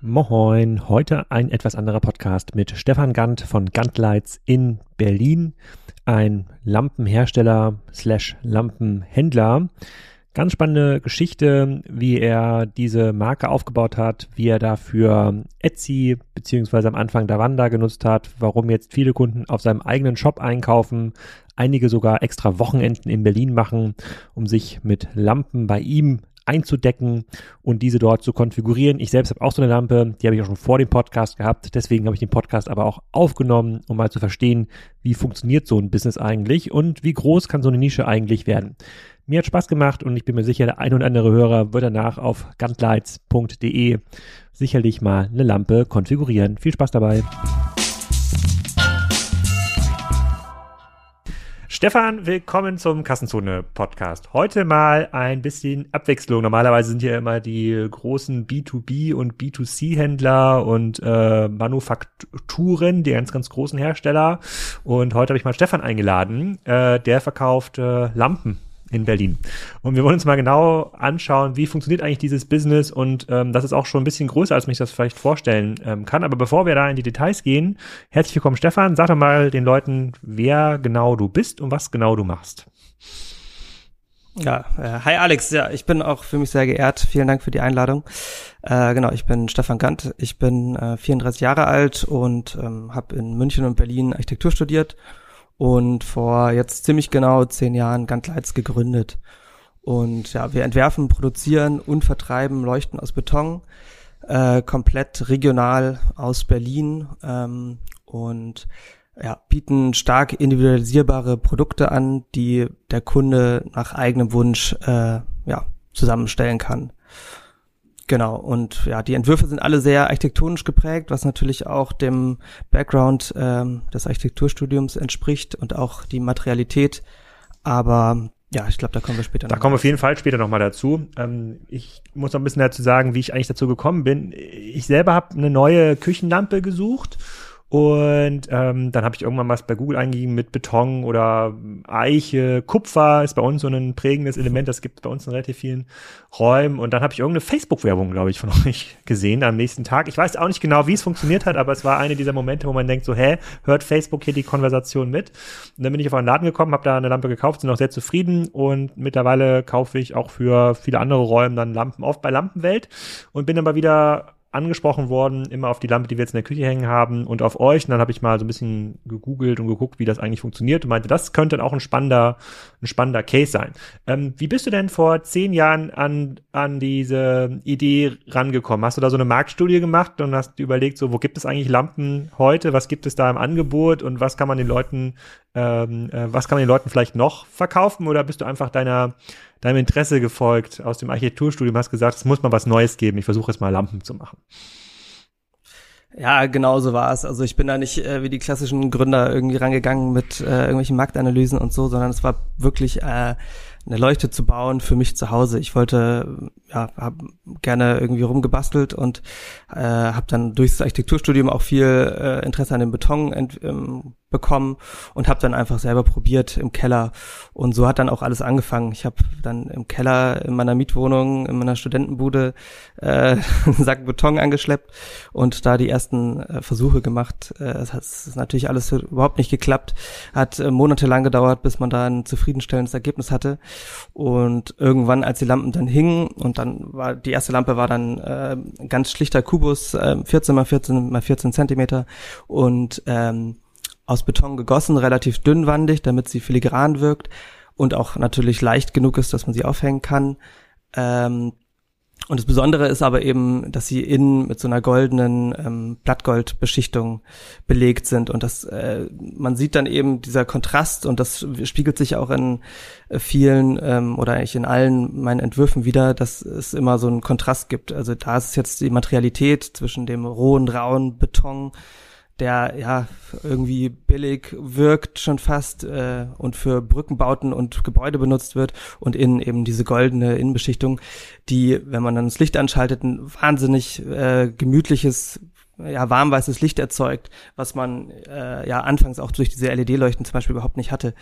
Moin, heute ein etwas anderer Podcast mit Stefan Gant von Gantlights in Berlin, ein Lampenhersteller slash Lampenhändler. Ganz spannende Geschichte, wie er diese Marke aufgebaut hat, wie er dafür Etsy beziehungsweise am Anfang Davanda genutzt hat, warum jetzt viele Kunden auf seinem eigenen Shop einkaufen, einige sogar extra Wochenenden in Berlin machen, um sich mit Lampen bei ihm einzudecken und diese dort zu konfigurieren. Ich selbst habe auch so eine Lampe, die habe ich auch schon vor dem Podcast gehabt. Deswegen habe ich den Podcast aber auch aufgenommen, um mal zu verstehen, wie funktioniert so ein Business eigentlich und wie groß kann so eine Nische eigentlich werden. Mir hat Spaß gemacht und ich bin mir sicher, der ein oder andere Hörer wird danach auf gantlights.de sicherlich mal eine Lampe konfigurieren. Viel Spaß dabei. Stefan, willkommen zum Kassenzone-Podcast. Heute mal ein bisschen Abwechslung. Normalerweise sind ja immer die großen B2B- und B2C-Händler und äh, Manufakturen, die ganz, ganz großen Hersteller. Und heute habe ich mal Stefan eingeladen. Äh, der verkauft äh, Lampen in Berlin. Und wir wollen uns mal genau anschauen, wie funktioniert eigentlich dieses Business und ähm, das ist auch schon ein bisschen größer, als mich das vielleicht vorstellen ähm, kann. Aber bevor wir da in die Details gehen, herzlich willkommen Stefan. Sag doch mal den Leuten, wer genau du bist und was genau du machst. Ja, äh, hi Alex, ja, ich bin auch für mich sehr geehrt. Vielen Dank für die Einladung. Äh, genau, ich bin Stefan Gant, ich bin äh, 34 Jahre alt und ähm, habe in München und Berlin Architektur studiert und vor jetzt ziemlich genau zehn Jahren Gantlights gegründet. Und ja, wir entwerfen, produzieren und vertreiben Leuchten aus Beton, äh, komplett regional aus Berlin ähm, und ja, bieten stark individualisierbare Produkte an, die der Kunde nach eigenem Wunsch äh, ja, zusammenstellen kann. Genau, und ja, die Entwürfe sind alle sehr architektonisch geprägt, was natürlich auch dem Background ähm, des Architekturstudiums entspricht und auch die Materialität. Aber ja, ich glaube, da kommen wir später noch. Da kommen wir auf jeden Fall später nochmal dazu. Ähm, ich muss noch ein bisschen dazu sagen, wie ich eigentlich dazu gekommen bin. Ich selber habe eine neue Küchenlampe gesucht und ähm, dann habe ich irgendwann was bei Google eingegeben mit Beton oder Eiche, Kupfer ist bei uns so ein prägendes Element, das gibt es bei uns in relativ vielen Räumen. Und dann habe ich irgendeine Facebook-Werbung, glaube ich, von euch gesehen am nächsten Tag. Ich weiß auch nicht genau, wie es funktioniert hat, aber es war eine dieser Momente, wo man denkt so, hä, hört Facebook hier die Konversation mit? Und dann bin ich auf einen Laden gekommen, habe da eine Lampe gekauft, sind auch sehr zufrieden und mittlerweile kaufe ich auch für viele andere Räume dann Lampen oft bei Lampenwelt und bin aber wieder angesprochen worden, immer auf die Lampe, die wir jetzt in der Küche hängen haben und auf euch. Und dann habe ich mal so ein bisschen gegoogelt und geguckt, wie das eigentlich funktioniert und meinte, das könnte auch ein spannender, ein spannender Case sein. Ähm, wie bist du denn vor zehn Jahren an, an diese Idee rangekommen? Hast du da so eine Marktstudie gemacht und hast überlegt, so, wo gibt es eigentlich Lampen heute? Was gibt es da im Angebot und was kann man den Leuten, ähm, äh, was kann man den Leuten vielleicht noch verkaufen? Oder bist du einfach deiner deinem Interesse gefolgt aus dem Architekturstudium, hast gesagt, es muss mal was Neues geben. Ich versuche jetzt mal Lampen zu machen. Ja, genau so war es. Also ich bin da nicht äh, wie die klassischen Gründer irgendwie rangegangen mit äh, irgendwelchen Marktanalysen und so, sondern es war wirklich äh, eine Leuchte zu bauen für mich zu Hause. Ich wollte, ja, habe gerne irgendwie rumgebastelt und äh, habe dann durchs Architekturstudium auch viel äh, Interesse an dem Beton ent, ähm, bekommen und habe dann einfach selber probiert im Keller und so hat dann auch alles angefangen. Ich habe dann im Keller in meiner Mietwohnung, in meiner Studentenbude äh, einen Sack Beton angeschleppt und da die ersten äh, Versuche gemacht. Äh, es hat natürlich alles überhaupt nicht geklappt, hat äh, monatelang gedauert, bis man da ein zufriedenstellendes Ergebnis hatte und irgendwann, als die Lampen dann hingen und dann war die erste Lampe war dann äh, ganz schlichter Kubus, äh, 14 mal 14 mal 14 Zentimeter und ähm, aus Beton gegossen, relativ dünnwandig, damit sie filigran wirkt und auch natürlich leicht genug ist, dass man sie aufhängen kann. Ähm, und das Besondere ist aber eben, dass sie innen mit so einer goldenen ähm, Blattgoldbeschichtung belegt sind. Und das, äh, man sieht dann eben dieser Kontrast und das spiegelt sich auch in äh, vielen ähm, oder eigentlich in allen meinen Entwürfen wieder, dass es immer so einen Kontrast gibt. Also da ist jetzt die Materialität zwischen dem rohen, rauen Beton der ja irgendwie billig wirkt schon fast äh, und für Brückenbauten und Gebäude benutzt wird und innen eben diese goldene Innenbeschichtung, die, wenn man dann das Licht anschaltet, ein wahnsinnig äh, gemütliches ja, warmweißes Licht erzeugt, was man äh, ja anfangs auch durch diese LED-Leuchten zum Beispiel überhaupt nicht hatte.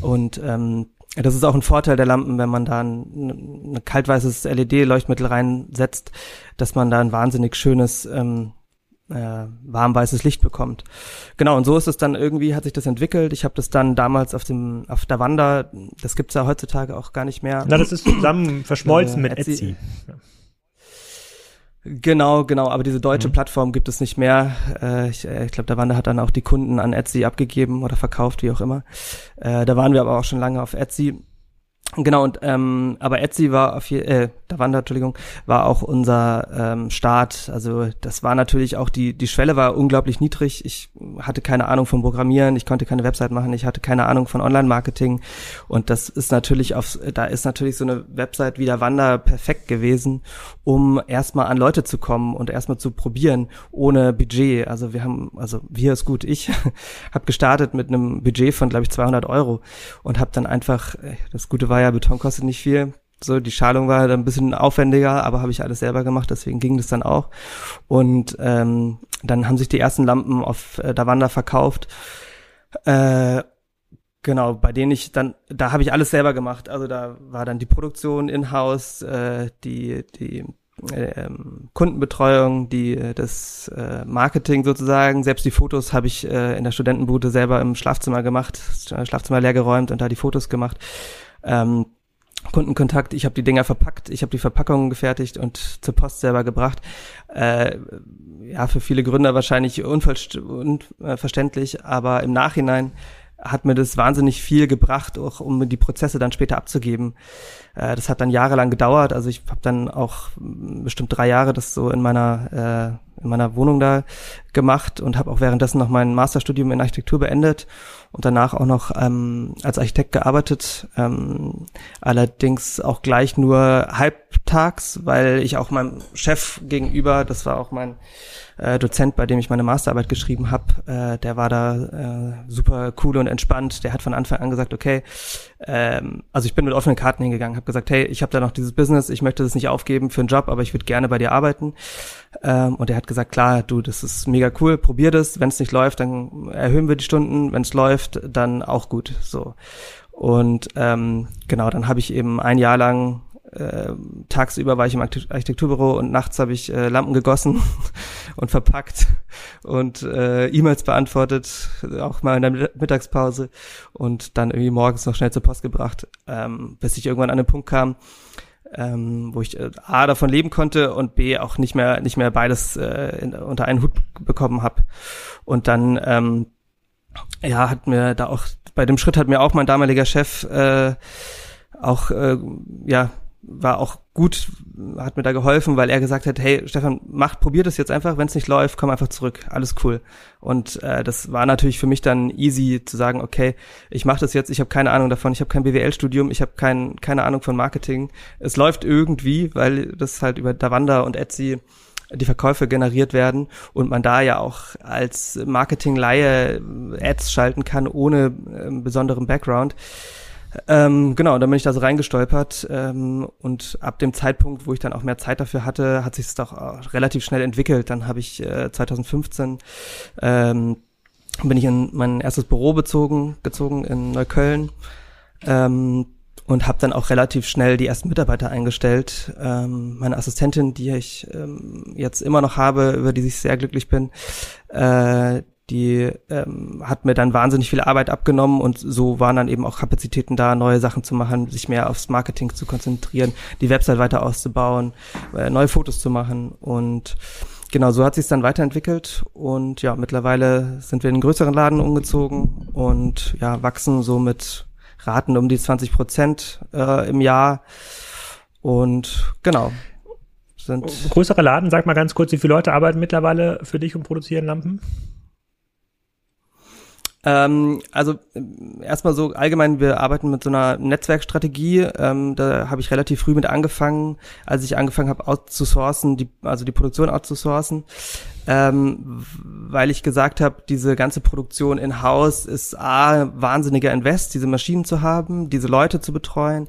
Und ähm, das ist auch ein Vorteil der Lampen, wenn man da ein, ein kaltweißes LED-Leuchtmittel reinsetzt, dass man da ein wahnsinnig schönes ähm, äh, warmweißes Licht bekommt. Genau, und so ist es dann irgendwie, hat sich das entwickelt. Ich habe das dann damals auf dem, auf der Wanda, das gibt's ja heutzutage auch gar nicht mehr. Na, das ist zusammen verschmolzen äh, mit Etsy. Etsy. Genau, genau, aber diese deutsche mhm. Plattform gibt es nicht mehr. Äh, ich äh, ich glaube, der Wander hat dann auch die Kunden an Etsy abgegeben oder verkauft, wie auch immer. Äh, da waren wir aber auch schon lange auf Etsy. Genau, und ähm, aber Etsy war auf je, äh, da Wanda, Entschuldigung, war auch unser ähm, Start. Also das war natürlich auch die die Schwelle war unglaublich niedrig. Ich hatte keine Ahnung vom Programmieren, ich konnte keine Website machen, ich hatte keine Ahnung von Online-Marketing und das ist natürlich auf da ist natürlich so eine Website wie der Wanda perfekt gewesen, um erstmal an Leute zu kommen und erstmal zu probieren ohne Budget. Also wir haben also wir ist gut, ich habe gestartet mit einem Budget von glaube ich 200 Euro und habe dann einfach äh, das Gute war ja Beton kostet nicht viel so, die Schalung war dann ein bisschen aufwendiger, aber habe ich alles selber gemacht, deswegen ging das dann auch. Und ähm, dann haben sich die ersten Lampen auf äh, Davanda verkauft. Äh, genau, bei denen ich dann, da habe ich alles selber gemacht. Also da war dann die Produktion in-house, äh, die, die äh, Kundenbetreuung, die äh, das äh, Marketing sozusagen. Selbst die Fotos habe ich äh, in der Studentenbude selber im Schlafzimmer gemacht, Schlafzimmer leer geräumt und da die Fotos gemacht. Ähm, Kundenkontakt, ich habe die Dinger verpackt, ich habe die Verpackungen gefertigt und zur Post selber gebracht. Äh, ja, für viele Gründer wahrscheinlich unverständlich, aber im Nachhinein hat mir das wahnsinnig viel gebracht, auch um die Prozesse dann später abzugeben. Äh, das hat dann jahrelang gedauert. Also ich habe dann auch bestimmt drei Jahre das so in meiner äh, in meiner Wohnung da gemacht und habe auch währenddessen noch mein Masterstudium in Architektur beendet und danach auch noch ähm, als Architekt gearbeitet. Ähm, allerdings auch gleich nur halbtags, weil ich auch meinem Chef gegenüber, das war auch mein äh, Dozent, bei dem ich meine Masterarbeit geschrieben habe, äh, der war da äh, super cool und entspannt. Der hat von Anfang an gesagt, okay, ähm, also ich bin mit offenen Karten hingegangen, habe gesagt, hey, ich habe da noch dieses Business, ich möchte das nicht aufgeben für einen Job, aber ich würde gerne bei dir arbeiten. Ähm, und er hat gesagt, klar, du, das ist mega cool, probier das. Wenn es nicht läuft, dann erhöhen wir die Stunden. Wenn es läuft, dann auch gut. So. Und ähm, genau, dann habe ich eben ein Jahr lang äh, tagsüber war ich im Architekturbüro und nachts habe ich äh, Lampen gegossen und verpackt und äh, E-Mails beantwortet, auch mal in der Mittagspause und dann irgendwie morgens noch schnell zur Post gebracht, ähm, bis ich irgendwann an den Punkt kam, ähm, wo ich äh, A davon leben konnte und B auch nicht mehr nicht mehr beides äh, in, unter einen Hut bekommen habe. Und dann ähm, ja hat mir da auch bei dem Schritt hat mir auch mein damaliger Chef äh, auch äh, ja war auch gut, hat mir da geholfen, weil er gesagt hat, hey Stefan, mach, probier das jetzt einfach, wenn es nicht läuft, komm einfach zurück, alles cool. Und äh, das war natürlich für mich dann easy zu sagen, okay, ich mache das jetzt, ich habe keine Ahnung davon, ich habe kein BWL-Studium, ich habe kein, keine Ahnung von Marketing. Es läuft irgendwie, weil das halt über Davanda und Etsy die Verkäufe generiert werden und man da ja auch als Marketing-Laie Ads schalten kann ohne äh, besonderen Background. Ähm, genau, dann bin ich da so reingestolpert ähm, und ab dem Zeitpunkt, wo ich dann auch mehr Zeit dafür hatte, hat sich es doch relativ schnell entwickelt. Dann habe ich äh, 2015 ähm, bin ich in mein erstes Büro bezogen, gezogen in Neukölln ähm, und habe dann auch relativ schnell die ersten Mitarbeiter eingestellt. Ähm, meine Assistentin, die ich ähm, jetzt immer noch habe, über die ich sehr glücklich bin, äh, die ähm, hat mir dann wahnsinnig viel Arbeit abgenommen und so waren dann eben auch Kapazitäten da, neue Sachen zu machen, sich mehr aufs Marketing zu konzentrieren, die Website weiter auszubauen, äh, neue Fotos zu machen und genau so hat sich dann weiterentwickelt und ja, mittlerweile sind wir in einen größeren Laden umgezogen und ja, wachsen so mit Raten um die 20 Prozent äh, im Jahr und genau. Sind Größere Laden, sag mal ganz kurz, wie viele Leute arbeiten mittlerweile für dich und produzieren Lampen? Ähm, also erstmal so allgemein, wir arbeiten mit so einer Netzwerkstrategie. Ähm, da habe ich relativ früh mit angefangen, als ich angefangen habe outzusourcen, die, also die Produktion outzusourcen. Ähm, weil ich gesagt habe, diese ganze Produktion in-house ist A, wahnsinniger Invest, diese Maschinen zu haben, diese Leute zu betreuen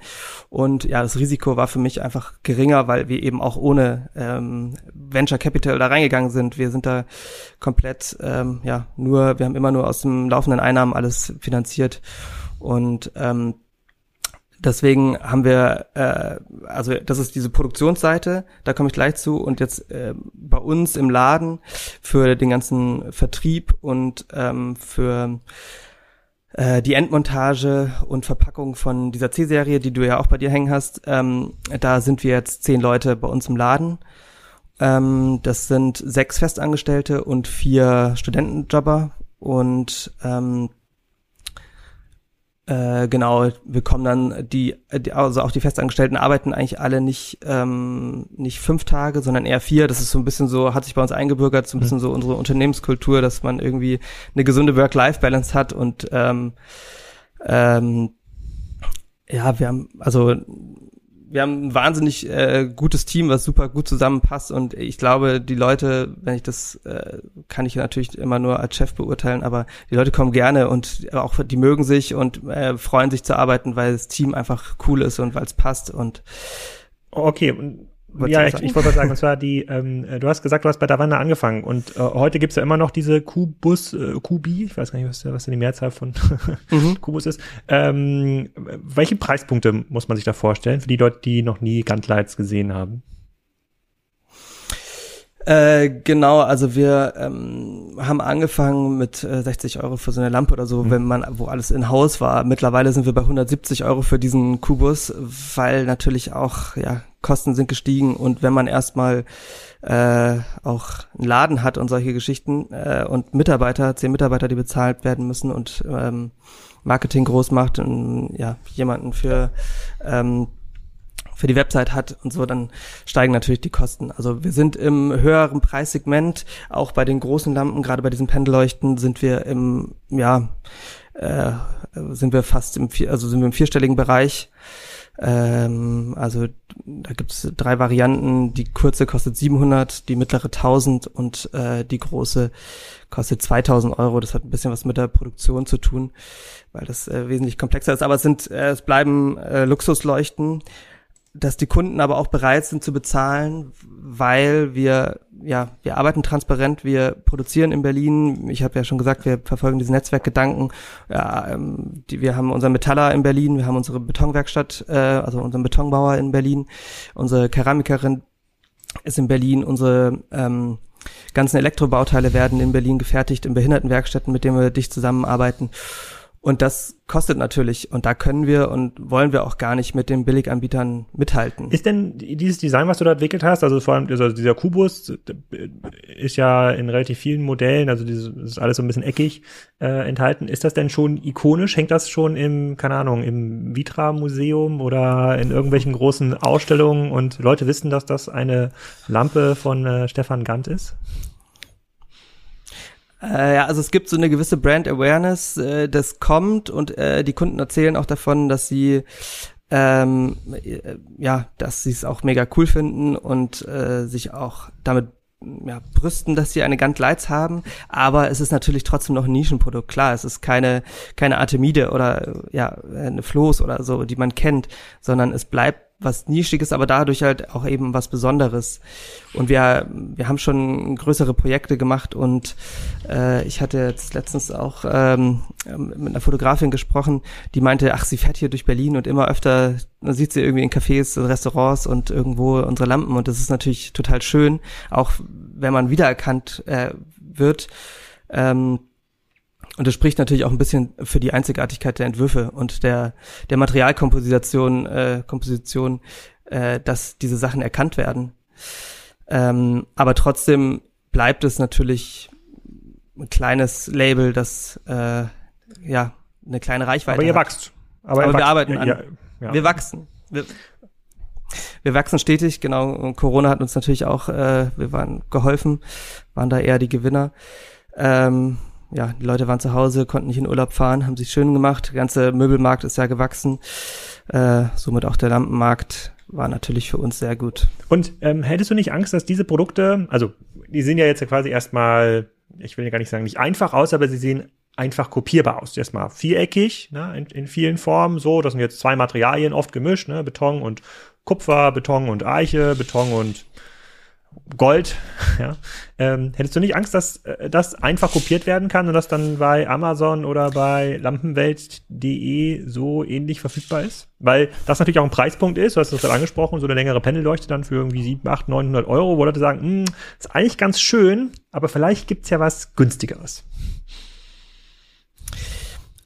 und ja, das Risiko war für mich einfach geringer, weil wir eben auch ohne ähm, Venture Capital da reingegangen sind. Wir sind da komplett, ähm, ja, nur, wir haben immer nur aus dem laufenden Einnahmen alles finanziert und ähm, Deswegen haben wir, äh, also das ist diese Produktionsseite, da komme ich gleich zu. Und jetzt äh, bei uns im Laden für den ganzen Vertrieb und ähm, für äh, die Endmontage und Verpackung von dieser C-Serie, die du ja auch bei dir hängen hast, ähm, da sind wir jetzt zehn Leute bei uns im Laden. Ähm, das sind sechs Festangestellte und vier Studentenjobber und ähm, äh, genau, wir kommen dann die, also auch die Festangestellten arbeiten eigentlich alle nicht ähm, nicht fünf Tage, sondern eher vier. Das ist so ein bisschen so, hat sich bei uns eingebürgert, so ein bisschen mhm. so unsere Unternehmenskultur, dass man irgendwie eine gesunde Work-Life-Balance hat und ähm, ähm, ja, wir haben also wir haben ein wahnsinnig äh, gutes Team, was super gut zusammenpasst. Und ich glaube, die Leute, wenn ich das, äh, kann ich natürlich immer nur als Chef beurteilen, aber die Leute kommen gerne und auch die mögen sich und äh, freuen sich zu arbeiten, weil das Team einfach cool ist und weil es passt. Und Okay, ja, ich, ich wollte sagen, und zwar die, ähm, du hast gesagt, du hast bei Davanda angefangen und äh, heute gibt's ja immer noch diese Kubus, äh, Kubi, ich weiß gar nicht, was, was die Mehrzahl von mhm. Kubus ist. Ähm, welche Preispunkte muss man sich da vorstellen für die Leute, die noch nie Gantlights gesehen haben? Äh, genau, also wir ähm, haben angefangen mit äh, 60 Euro für so eine Lampe oder so, mhm. wenn man, wo alles in Haus war. Mittlerweile sind wir bei 170 Euro für diesen Kubus, weil natürlich auch, ja, Kosten sind gestiegen und wenn man erstmal äh, auch einen Laden hat und solche Geschichten äh, und Mitarbeiter, zehn Mitarbeiter, die bezahlt werden müssen und ähm, Marketing groß macht und ja, jemanden für ähm, für die Website hat und so, dann steigen natürlich die Kosten. Also wir sind im höheren Preissegment, auch bei den großen Lampen, gerade bei diesen Pendelleuchten sind wir im, ja, äh, sind wir fast im, also sind wir im vierstelligen Bereich. Ähm, also da gibt's drei Varianten. Die kurze kostet 700, die mittlere 1000 und äh, die große kostet 2000 Euro. Das hat ein bisschen was mit der Produktion zu tun, weil das äh, wesentlich komplexer ist. Aber es sind, äh, es bleiben äh, Luxusleuchten dass die Kunden aber auch bereit sind zu bezahlen, weil wir ja wir arbeiten transparent, wir produzieren in Berlin. Ich habe ja schon gesagt, wir verfolgen diesen Netzwerkgedanken. Ja, ähm, die, wir haben unseren Metaller in Berlin, wir haben unsere Betonwerkstatt, äh, also unseren Betonbauer in Berlin, unsere Keramikerin ist in Berlin, unsere ähm, ganzen Elektrobauteile werden in Berlin gefertigt in Behindertenwerkstätten, mit denen wir dicht zusammenarbeiten. Und das kostet natürlich und da können wir und wollen wir auch gar nicht mit den Billiganbietern mithalten. Ist denn dieses Design, was du da entwickelt hast, also vor allem also dieser Kubus ist ja in relativ vielen Modellen, also dieses ist alles so ein bisschen eckig äh, enthalten. Ist das denn schon ikonisch? Hängt das schon im, keine Ahnung, im Vitra Museum oder in irgendwelchen großen Ausstellungen und Leute wissen, dass das eine Lampe von äh, Stefan Gant ist? Äh, ja, also es gibt so eine gewisse Brand Awareness, äh, das kommt und äh, die Kunden erzählen auch davon, dass sie ähm, äh, ja, dass sie es auch mega cool finden und äh, sich auch damit ja, brüsten, dass sie eine Gantt Lights haben, aber es ist natürlich trotzdem noch ein Nischenprodukt. Klar, es ist keine keine Artemide oder ja eine Floß oder so, die man kennt, sondern es bleibt was Nischiges, aber dadurch halt auch eben was Besonderes. Und wir, wir haben schon größere Projekte gemacht und äh, ich hatte jetzt letztens auch ähm, mit einer Fotografin gesprochen, die meinte, ach, sie fährt hier durch Berlin und immer öfter sieht sie irgendwie in Cafés, Restaurants und irgendwo unsere Lampen und das ist natürlich total schön, auch wenn man wiedererkannt äh, wird. Ähm, und das spricht natürlich auch ein bisschen für die Einzigartigkeit der Entwürfe und der, der Materialkomposition, äh, Komposition, äh, dass diese Sachen erkannt werden. Ähm, aber trotzdem bleibt es natürlich ein kleines Label, das äh, ja eine kleine Reichweite Aber ihr hat. wachst. Aber, Aber wir arbeiten an. Ja, ja. Wir wachsen. Wir, wir wachsen stetig, genau. Und Corona hat uns natürlich auch, äh, wir waren geholfen, waren da eher die Gewinner. Ähm, ja, die Leute waren zu Hause, konnten nicht in Urlaub fahren, haben sich schön gemacht. Der ganze Möbelmarkt ist ja gewachsen, äh, somit auch der Lampenmarkt. war natürlich für uns sehr gut. Und ähm, hättest du nicht Angst, dass diese Produkte, also die sehen ja jetzt quasi erstmal, ich will ja gar nicht sagen, nicht einfach aus, aber sie sehen einfach kopierbar aus. Erstmal viereckig, ne, in, in vielen Formen so. Das sind jetzt zwei Materialien oft gemischt, ne, Beton und Kupfer, Beton und Eiche, Beton und Gold, ja. Ähm, hättest du nicht Angst, dass äh, das einfach kopiert werden kann und das dann bei Amazon oder bei lampenwelt.de so ähnlich verfügbar ist? Weil das natürlich auch ein Preispunkt ist, du hast das gerade angesprochen, so eine längere Pendelleuchte dann für irgendwie 7, 8, 900 Euro, wo Leute sagen, hm, ist eigentlich ganz schön, aber vielleicht gibt's ja was günstigeres.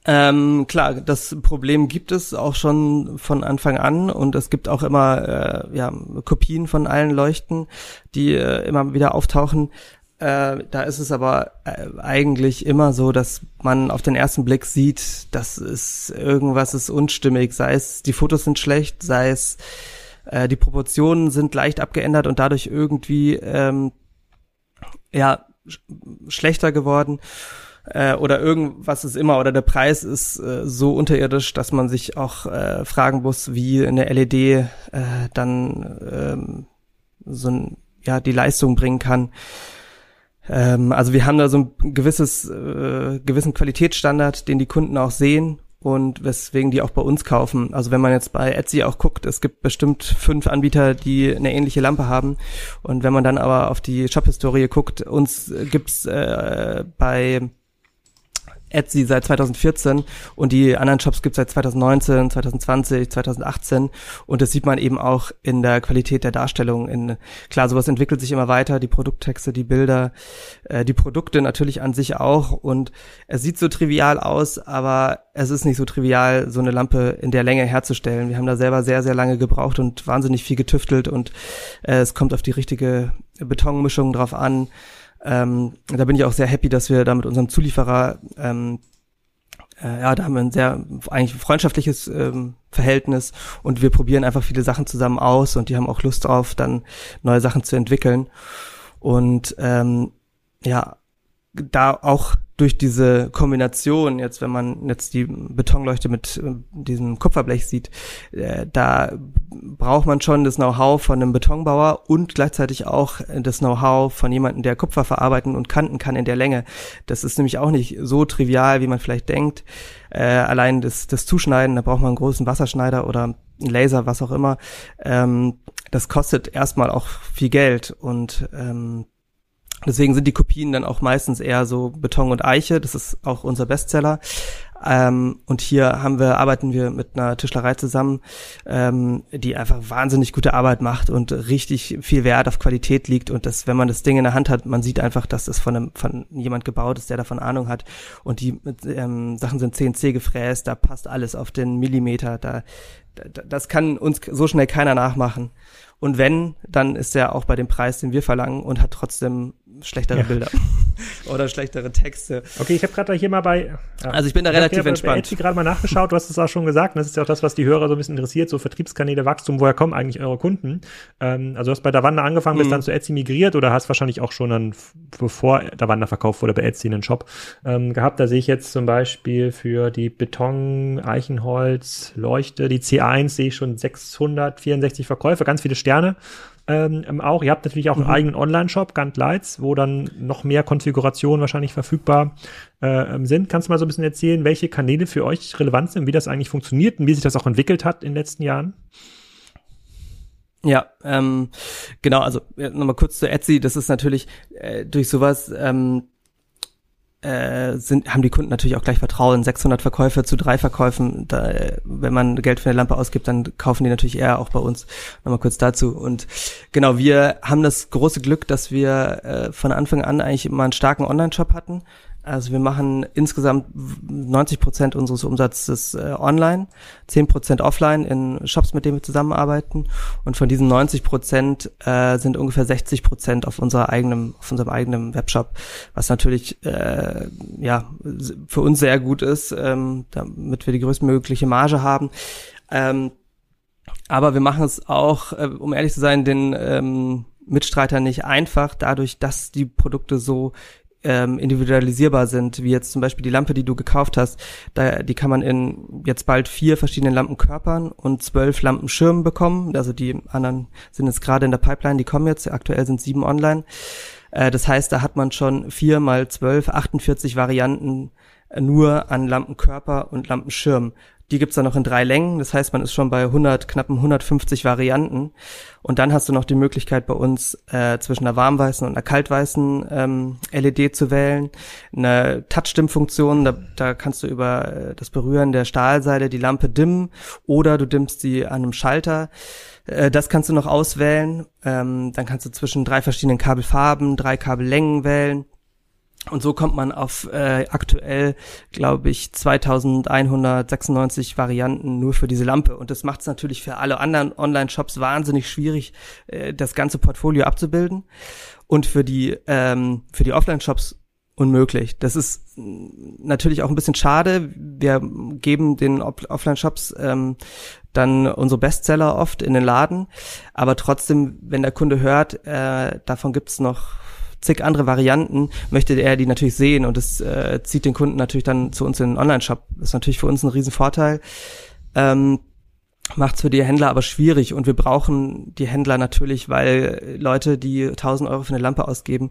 Ähm, klar, das Problem gibt es auch schon von Anfang an und es gibt auch immer äh, ja, Kopien von allen Leuchten, die äh, immer wieder auftauchen. Äh, da ist es aber äh, eigentlich immer so, dass man auf den ersten Blick sieht, dass es irgendwas ist unstimmig, sei es die Fotos sind schlecht, sei es äh, die Proportionen sind leicht abgeändert und dadurch irgendwie ähm, ja sch schlechter geworden äh, oder irgendwas ist immer oder der Preis ist äh, so unterirdisch, dass man sich auch äh, fragen muss, wie eine LED äh, dann ähm, so ein, ja die Leistung bringen kann. Ähm, also wir haben da so ein gewisses äh, gewissen Qualitätsstandard, den die Kunden auch sehen und weswegen die auch bei uns kaufen. Also wenn man jetzt bei Etsy auch guckt, es gibt bestimmt fünf Anbieter, die eine ähnliche Lampe haben. Und wenn man dann aber auf die Shop-Historie guckt, uns gibt's äh, bei Etsy seit 2014 und die anderen Shops gibt es seit 2019, 2020, 2018 und das sieht man eben auch in der Qualität der Darstellung. In, klar, sowas entwickelt sich immer weiter, die Produkttexte, die Bilder, äh, die Produkte natürlich an sich auch und es sieht so trivial aus, aber es ist nicht so trivial, so eine Lampe in der Länge herzustellen. Wir haben da selber sehr, sehr lange gebraucht und wahnsinnig viel getüftelt und äh, es kommt auf die richtige Betonmischung drauf an. Ähm, da bin ich auch sehr happy, dass wir da mit unserem Zulieferer, ähm, äh, ja, da haben wir ein sehr eigentlich freundschaftliches ähm, Verhältnis und wir probieren einfach viele Sachen zusammen aus und die haben auch Lust drauf, dann neue Sachen zu entwickeln. Und ähm, ja, da auch durch diese Kombination, jetzt wenn man jetzt die Betonleuchte mit äh, diesem Kupferblech sieht, äh, da braucht man schon das Know-how von einem Betonbauer und gleichzeitig auch das Know-how von jemandem, der Kupfer verarbeiten und kanten kann in der Länge. Das ist nämlich auch nicht so trivial, wie man vielleicht denkt. Äh, allein das, das Zuschneiden, da braucht man einen großen Wasserschneider oder einen Laser, was auch immer. Ähm, das kostet erstmal auch viel Geld und ähm, Deswegen sind die Kopien dann auch meistens eher so Beton und Eiche. Das ist auch unser Bestseller. Ähm, und hier haben wir, arbeiten wir mit einer Tischlerei zusammen, ähm, die einfach wahnsinnig gute Arbeit macht und richtig viel Wert auf Qualität liegt. Und das, wenn man das Ding in der Hand hat, man sieht einfach, dass es von einem, von jemand gebaut ist, der davon Ahnung hat. Und die ähm, Sachen sind CNC gefräst, da passt alles auf den Millimeter. Da, da das kann uns so schnell keiner nachmachen. Und wenn, dann ist er auch bei dem Preis, den wir verlangen und hat trotzdem schlechtere ja. Bilder oder schlechtere Texte. Okay, ich habe gerade hier mal bei. Ja. Also ich bin da ich relativ entspannt. Ich habe gerade mal nachgeschaut. Du hast es auch schon gesagt. Das ist ja auch das, was die Hörer so ein bisschen interessiert. So Vertriebskanäle, Wachstum. Woher kommen eigentlich eure Kunden? Ähm, also du hast bei Davanda angefangen, bist mhm. dann zu Etsy migriert oder hast wahrscheinlich auch schon dann, bevor Davanda verkauft wurde, bei Etsy einen Shop ähm, gehabt. Da sehe ich jetzt zum Beispiel für die Beton, Eichenholz, Leuchte, die C1 sehe ich schon 664 Verkäufe, ganz viele Sterne ähm, ähm, auch. Ihr habt natürlich auch einen mhm. eigenen Online-Shop, Gantt Lights, wo dann noch mehr Konfigurationen wahrscheinlich verfügbar äh, ähm, sind. Kannst du mal so ein bisschen erzählen, welche Kanäle für euch relevant sind, wie das eigentlich funktioniert und wie sich das auch entwickelt hat in den letzten Jahren? Ja, ähm, genau, also nochmal kurz zu Etsy, das ist natürlich äh, durch sowas ähm, äh, sind, haben die Kunden natürlich auch gleich Vertrauen. 600 Verkäufe zu drei Verkäufen, da, wenn man Geld für eine Lampe ausgibt, dann kaufen die natürlich eher auch bei uns. Nochmal kurz dazu. Und genau, wir haben das große Glück, dass wir äh, von Anfang an eigentlich immer einen starken Online-Shop hatten. Also wir machen insgesamt 90 Prozent unseres Umsatzes äh, online, 10 Prozent offline in Shops, mit denen wir zusammenarbeiten. Und von diesen 90 Prozent äh, sind ungefähr 60 Prozent auf unserer eigenen, auf unserem eigenen Webshop, was natürlich äh, ja für uns sehr gut ist, ähm, damit wir die größtmögliche Marge haben. Ähm, aber wir machen es auch, äh, um ehrlich zu sein, den ähm, Mitstreitern nicht einfach, dadurch, dass die Produkte so ähm, individualisierbar sind, wie jetzt zum Beispiel die Lampe, die du gekauft hast, da, die kann man in jetzt bald vier verschiedenen Lampenkörpern und zwölf Lampenschirmen bekommen. Also die anderen sind jetzt gerade in der Pipeline, die kommen jetzt, aktuell sind sieben online. Äh, das heißt, da hat man schon vier mal zwölf, 48 Varianten nur an Lampenkörper und Lampenschirm. Die gibt's dann noch in drei Längen. Das heißt, man ist schon bei 100, knappen 150 Varianten. Und dann hast du noch die Möglichkeit bei uns äh, zwischen einer warmweißen und einer kaltweißen ähm, LED zu wählen. Eine Touch-Dim-Funktion, da, da kannst du über äh, das Berühren der Stahlseile die Lampe dimmen oder du dimmst sie an einem Schalter. Äh, das kannst du noch auswählen. Ähm, dann kannst du zwischen drei verschiedenen Kabelfarben, drei Kabellängen wählen. Und so kommt man auf äh, aktuell, glaube ich, 2196 Varianten nur für diese Lampe. Und das macht es natürlich für alle anderen Online-Shops wahnsinnig schwierig, äh, das ganze Portfolio abzubilden. Und für die, ähm, für die Offline-Shops unmöglich. Das ist natürlich auch ein bisschen schade. Wir geben den Offline-Shops ähm, dann unsere Bestseller oft in den Laden. Aber trotzdem, wenn der Kunde hört, äh, davon gibt's noch zig andere Varianten, möchte er die natürlich sehen und das äh, zieht den Kunden natürlich dann zu uns in den Online-Shop. Das ist natürlich für uns ein Riesenvorteil. Ähm, macht es für die Händler aber schwierig und wir brauchen die Händler natürlich, weil Leute, die 1000 Euro für eine Lampe ausgeben,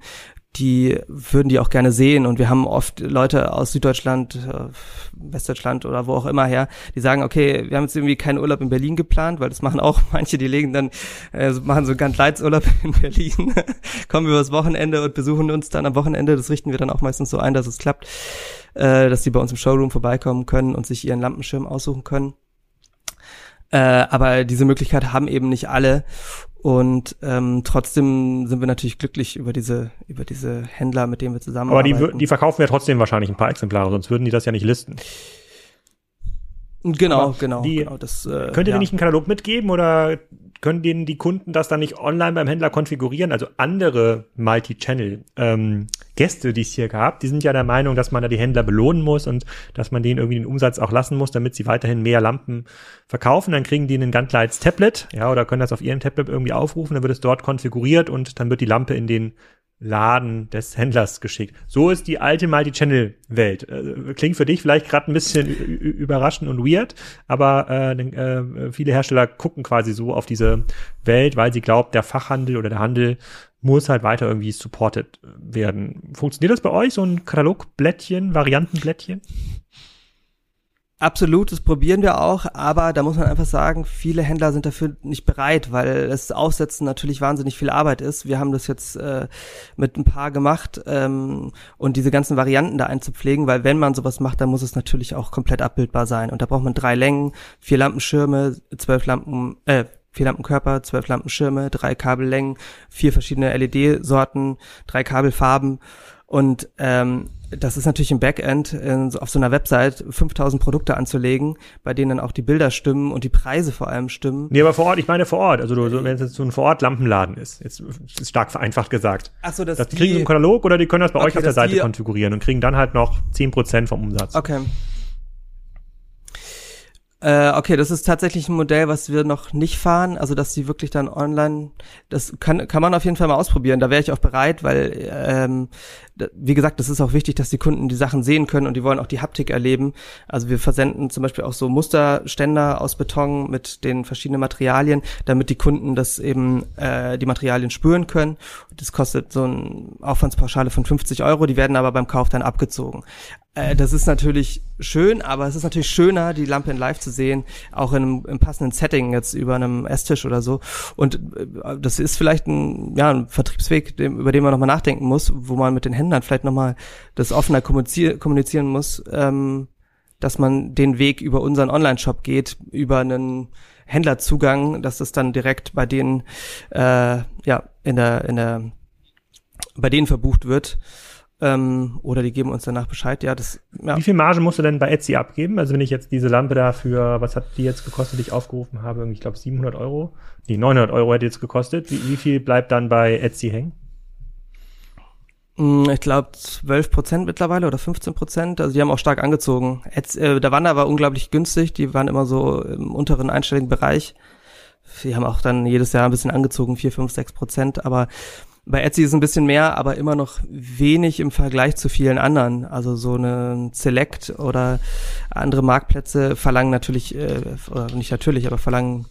die würden die auch gerne sehen. Und wir haben oft Leute aus Süddeutschland, äh, Westdeutschland oder wo auch immer her, die sagen, okay, wir haben jetzt irgendwie keinen Urlaub in Berlin geplant, weil das machen auch manche, die legen dann, äh, machen so ganz Leitsurlaub in Berlin, kommen übers Wochenende und besuchen uns dann am Wochenende. Das richten wir dann auch meistens so ein, dass es klappt, äh, dass sie bei uns im Showroom vorbeikommen können und sich ihren Lampenschirm aussuchen können. Äh, aber diese Möglichkeit haben eben nicht alle. Und ähm, trotzdem sind wir natürlich glücklich über diese über diese Händler, mit denen wir zusammenarbeiten. Aber die, die verkaufen ja trotzdem wahrscheinlich ein paar Exemplare, sonst würden die das ja nicht listen. Genau, Aber genau, die, genau. Das, äh, könnt ihr ja. nicht einen Katalog mitgeben oder können denen die Kunden das dann nicht online beim Händler konfigurieren? Also andere Multi-Channel-Gäste, ähm, die es hier gab, die sind ja der Meinung, dass man da die Händler belohnen muss und dass man denen irgendwie den Umsatz auch lassen muss, damit sie weiterhin mehr Lampen verkaufen. Dann kriegen die einen Gantlights Tablet, ja, oder können das auf ihrem Tablet irgendwie aufrufen, dann wird es dort konfiguriert und dann wird die Lampe in den Laden des Händlers geschickt. So ist die alte Multi-Channel-Welt. Äh, klingt für dich vielleicht gerade ein bisschen überraschend und weird, aber äh, äh, viele Hersteller gucken quasi so auf diese Welt, weil sie glaubt, der Fachhandel oder der Handel muss halt weiter irgendwie supported werden. Funktioniert das bei euch, so ein Katalogblättchen, Variantenblättchen? Absolut, das probieren wir auch, aber da muss man einfach sagen, viele Händler sind dafür nicht bereit, weil das Aufsetzen natürlich wahnsinnig viel Arbeit ist. Wir haben das jetzt äh, mit ein paar gemacht ähm, und diese ganzen Varianten da einzupflegen, weil wenn man sowas macht, dann muss es natürlich auch komplett abbildbar sein. Und da braucht man drei Längen, vier Lampenschirme, zwölf Lampen, äh, vier Lampenkörper, zwölf Lampenschirme, drei Kabellängen, vier verschiedene LED-Sorten, drei Kabelfarben und ähm, das ist natürlich im Backend in, auf so einer Website 5000 Produkte anzulegen, bei denen dann auch die Bilder stimmen und die Preise vor allem stimmen. Nee, aber vor Ort, ich meine vor Ort. Also du, wenn es jetzt so ein vor Ort Lampenladen ist, jetzt ist stark vereinfacht gesagt. Ach so, das das kriegen sie im Katalog oder die können das bei okay, euch auf der Seite konfigurieren und kriegen dann halt noch 10% vom Umsatz. Okay. Äh, okay, das ist tatsächlich ein Modell, was wir noch nicht fahren. Also, dass sie wirklich dann online, das kann, kann man auf jeden Fall mal ausprobieren. Da wäre ich auch bereit, weil, ähm, wie gesagt, das ist auch wichtig, dass die Kunden die Sachen sehen können und die wollen auch die Haptik erleben. Also, wir versenden zum Beispiel auch so Musterständer aus Beton mit den verschiedenen Materialien, damit die Kunden das eben, äh, die Materialien spüren können. Das kostet so eine Aufwandspauschale von 50 Euro, die werden aber beim Kauf dann abgezogen. Äh, das ist natürlich schön, aber es ist natürlich schöner, die Lampe in live zu sehen, auch in einem, im passenden Setting, jetzt über einem Esstisch oder so. Und äh, das ist vielleicht ein, ja, ein Vertriebsweg, dem, über den man nochmal nachdenken muss, wo man mit den Händlern vielleicht nochmal das offener kommunizieren, kommunizieren muss, ähm, dass man den Weg über unseren Online-Shop geht, über einen Händlerzugang, dass das dann direkt bei denen, äh, ja, in der, in der, bei denen verbucht wird. Ähm, oder die geben uns danach Bescheid. Ja, das. Ja. Wie viel Marge musst du denn bei Etsy abgeben? Also wenn ich jetzt diese Lampe dafür, was hat die jetzt gekostet, die ich aufgerufen habe? Ich glaube 700 Euro. Nee, 900 Euro hätte jetzt gekostet. Wie, wie viel bleibt dann bei Etsy hängen? Mm, ich glaube 12 Prozent mittlerweile oder 15 Prozent. Also die haben auch stark angezogen. Etsy, äh, der Wander war unglaublich günstig. Die waren immer so im unteren einstelligen Bereich. wir haben auch dann jedes Jahr ein bisschen angezogen, vier, fünf, sechs Prozent, aber bei Etsy ist ein bisschen mehr, aber immer noch wenig im Vergleich zu vielen anderen. Also so eine Select oder andere Marktplätze verlangen natürlich, äh, oder nicht natürlich, aber verlangen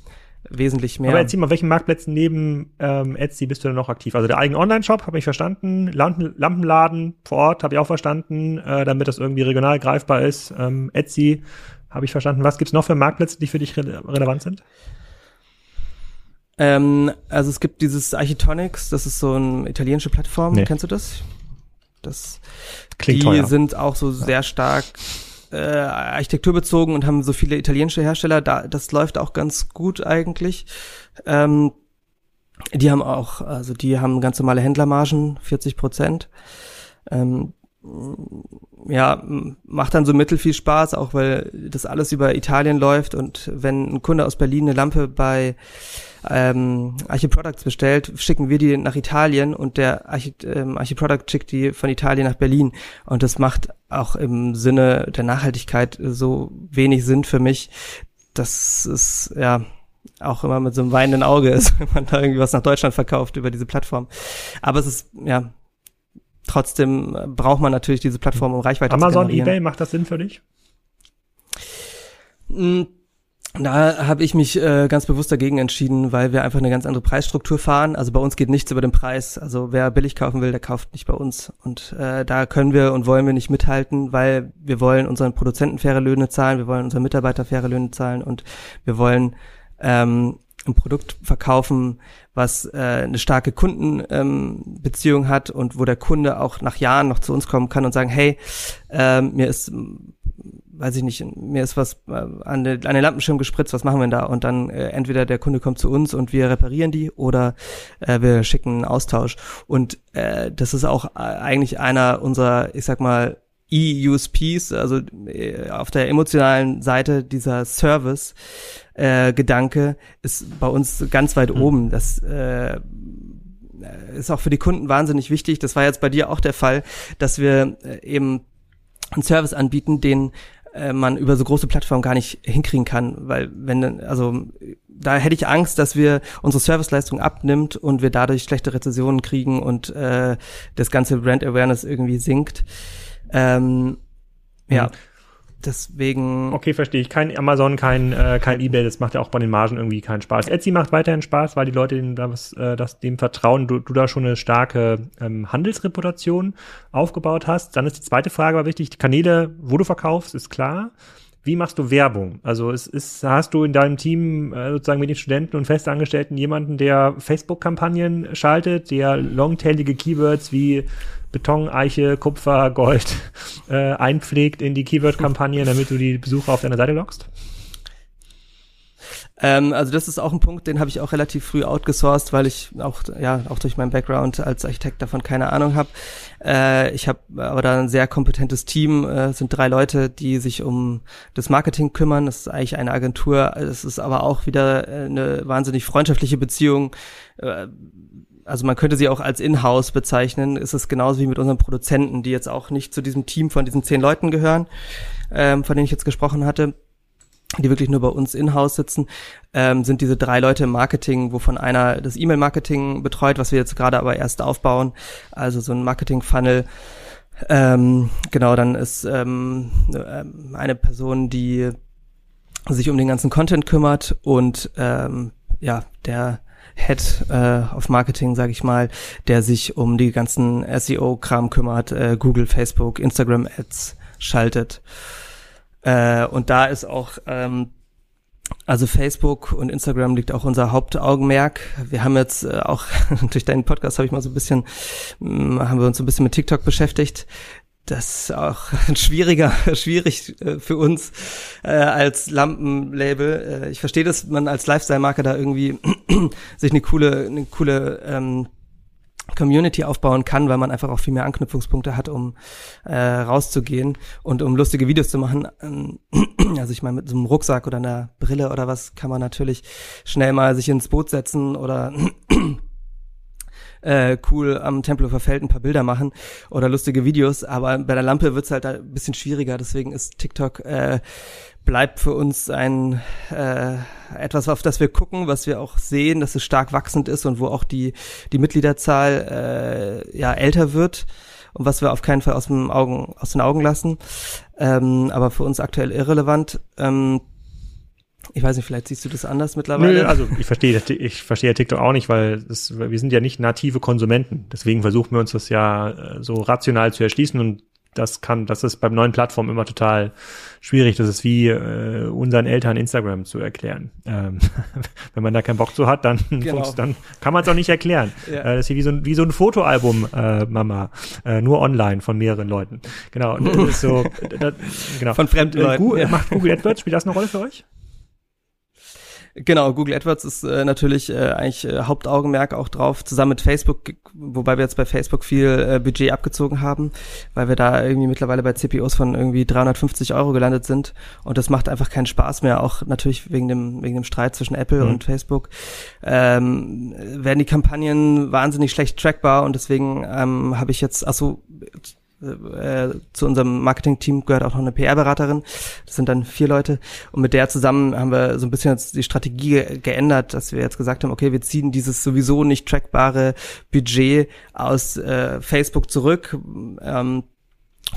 wesentlich mehr. Aber erzähl mal, welchen Marktplätzen neben ähm, Etsy bist du denn noch aktiv? Also der eigene Online-Shop, habe ich verstanden. Lampen, Lampenladen vor Ort, habe ich auch verstanden, äh, damit das irgendwie regional greifbar ist. Ähm, Etsy, habe ich verstanden. Was gibt's noch für Marktplätze, die für dich re relevant sind? Ähm, also es gibt dieses Architonics, das ist so eine italienische Plattform. Nee. Kennst du das? Das Klingt die teuer. sind auch so sehr stark äh, architekturbezogen und haben so viele italienische Hersteller. Da, das läuft auch ganz gut eigentlich. Ähm, die haben auch, also die haben ganz normale Händlermargen, 40 Prozent. Ähm, ja, macht dann so mittel viel Spaß, auch weil das alles über Italien läuft und wenn ein Kunde aus Berlin eine Lampe bei ähm, Archiproducts bestellt, schicken wir die nach Italien und der Archi, ähm, Archiproduct schickt die von Italien nach Berlin. Und das macht auch im Sinne der Nachhaltigkeit so wenig Sinn für mich, dass es ja auch immer mit so einem weinenden Auge ist, wenn man da irgendwie was nach Deutschland verkauft über diese Plattform. Aber es ist, ja, trotzdem braucht man natürlich diese Plattform, um Reichweite Amazon, zu generieren. Amazon, eBay, macht das Sinn für dich? Mm, da habe ich mich äh, ganz bewusst dagegen entschieden, weil wir einfach eine ganz andere Preisstruktur fahren. Also bei uns geht nichts über den Preis. Also wer billig kaufen will, der kauft nicht bei uns. Und äh, da können wir und wollen wir nicht mithalten, weil wir wollen unseren Produzenten faire Löhne zahlen, wir wollen unseren Mitarbeiter faire Löhne zahlen und wir wollen ähm, ein Produkt verkaufen, was äh, eine starke Kundenbeziehung ähm, hat und wo der Kunde auch nach Jahren noch zu uns kommen kann und sagen, hey, ähm, mir ist weiß ich nicht, mir ist was äh, an, den, an den Lampenschirm gespritzt, was machen wir denn da? Und dann äh, entweder der Kunde kommt zu uns und wir reparieren die oder äh, wir schicken einen Austausch. Und äh, das ist auch äh, eigentlich einer unserer, ich sag mal, E-USPs, also äh, auf der emotionalen Seite dieser Service äh, Gedanke ist bei uns ganz weit mhm. oben. Das äh, ist auch für die Kunden wahnsinnig wichtig. Das war jetzt bei dir auch der Fall, dass wir äh, eben einen Service anbieten, den äh, man über so große Plattformen gar nicht hinkriegen kann, weil wenn also da hätte ich Angst, dass wir unsere Serviceleistung abnimmt und wir dadurch schlechte Rezensionen kriegen und äh, das ganze Brand Awareness irgendwie sinkt. Ähm, ja. Mhm. Deswegen. Okay, verstehe ich. Kein Amazon, kein, äh, kein Ebay, das macht ja auch bei den Margen irgendwie keinen Spaß. Etsy macht weiterhin Spaß, weil die Leute dem, das, äh, das, dem vertrauen, du, du da schon eine starke ähm, Handelsreputation aufgebaut hast. Dann ist die zweite Frage aber wichtig, die Kanäle, wo du verkaufst, ist klar. Wie machst du Werbung? Also es ist, hast du in deinem Team äh, sozusagen mit den Studenten und Festangestellten jemanden, der Facebook-Kampagnen schaltet, der longtailige Keywords wie Beton, Eiche, Kupfer, Gold äh, einpflegt in die Keyword-Kampagne, damit du die Besucher auf deine Seite lockst? Ähm, also das ist auch ein Punkt, den habe ich auch relativ früh outgesourced, weil ich auch ja auch durch meinen Background als Architekt davon keine Ahnung habe. Äh, ich habe aber da ein sehr kompetentes Team, äh, sind drei Leute, die sich um das Marketing kümmern. Das ist eigentlich eine Agentur. Es ist aber auch wieder äh, eine wahnsinnig freundschaftliche Beziehung. Äh, also man könnte sie auch als Inhouse bezeichnen, ist es genauso wie mit unseren Produzenten, die jetzt auch nicht zu diesem Team von diesen zehn Leuten gehören, ähm, von denen ich jetzt gesprochen hatte, die wirklich nur bei uns in-house sitzen, ähm, sind diese drei Leute im Marketing, wovon einer das E-Mail-Marketing betreut, was wir jetzt gerade aber erst aufbauen, also so ein Marketing-Funnel. Ähm, genau, dann ist ähm, ähm eine Person, die sich um den ganzen Content kümmert und ähm, ja, der Head äh, of Marketing, sage ich mal, der sich um die ganzen SEO-Kram kümmert, äh, Google, Facebook, Instagram Ads schaltet. Äh, und da ist auch ähm, also Facebook und Instagram liegt auch unser Hauptaugenmerk. Wir haben jetzt äh, auch durch deinen Podcast habe ich mal so ein bisschen, mh, mm, haben wir uns so ein bisschen mit TikTok beschäftigt das ist auch schwieriger, schwierig äh, für uns äh, als Lampenlabel. Äh, ich verstehe, dass man als Lifestyle-Marke da irgendwie sich eine coole, eine coole ähm, Community aufbauen kann, weil man einfach auch viel mehr Anknüpfungspunkte hat, um äh, rauszugehen und um lustige Videos zu machen. Ähm, also ich meine, mit so einem Rucksack oder einer Brille oder was kann man natürlich schnell mal sich ins Boot setzen oder äh, cool am Tempelhofer Feld ein paar Bilder machen oder lustige Videos, aber bei der Lampe wird's halt ein bisschen schwieriger, deswegen ist TikTok äh, bleibt für uns ein äh, etwas, auf das wir gucken, was wir auch sehen, dass es stark wachsend ist und wo auch die die Mitgliederzahl äh, ja älter wird und was wir auf keinen Fall aus dem Augen aus den Augen lassen, ähm, aber für uns aktuell irrelevant. Ähm, ich weiß nicht, vielleicht siehst du das anders mittlerweile. Nö, also ich verstehe, ich verstehe TikTok auch nicht, weil das, wir sind ja nicht native Konsumenten. Deswegen versuchen wir uns das ja äh, so rational zu erschließen und das kann, das ist beim neuen Plattform immer total schwierig. Das ist wie äh, unseren Eltern Instagram zu erklären. Ähm, wenn man da keinen Bock zu hat, dann, genau. dann kann man es auch nicht erklären. Ja. Äh, das ist wie so ein, wie so ein Fotoalbum, äh, Mama, äh, nur online von mehreren Leuten. Genau. Das ist so, das, genau. Von fremden äh, Leuten. Ja. Macht Google AdWords, spielt das eine Rolle für euch? Genau, Google AdWords ist äh, natürlich äh, eigentlich äh, Hauptaugenmerk auch drauf, zusammen mit Facebook, wobei wir jetzt bei Facebook viel äh, Budget abgezogen haben, weil wir da irgendwie mittlerweile bei CPOs von irgendwie 350 Euro gelandet sind und das macht einfach keinen Spaß mehr, auch natürlich wegen dem, wegen dem Streit zwischen Apple mhm. und Facebook, ähm, werden die Kampagnen wahnsinnig schlecht trackbar und deswegen ähm, habe ich jetzt, achso, äh, zu unserem Marketing-Team gehört auch noch eine PR-Beraterin. Das sind dann vier Leute. Und mit der zusammen haben wir so ein bisschen die Strategie geändert, dass wir jetzt gesagt haben, okay, wir ziehen dieses sowieso nicht trackbare Budget aus äh, Facebook zurück. Ähm,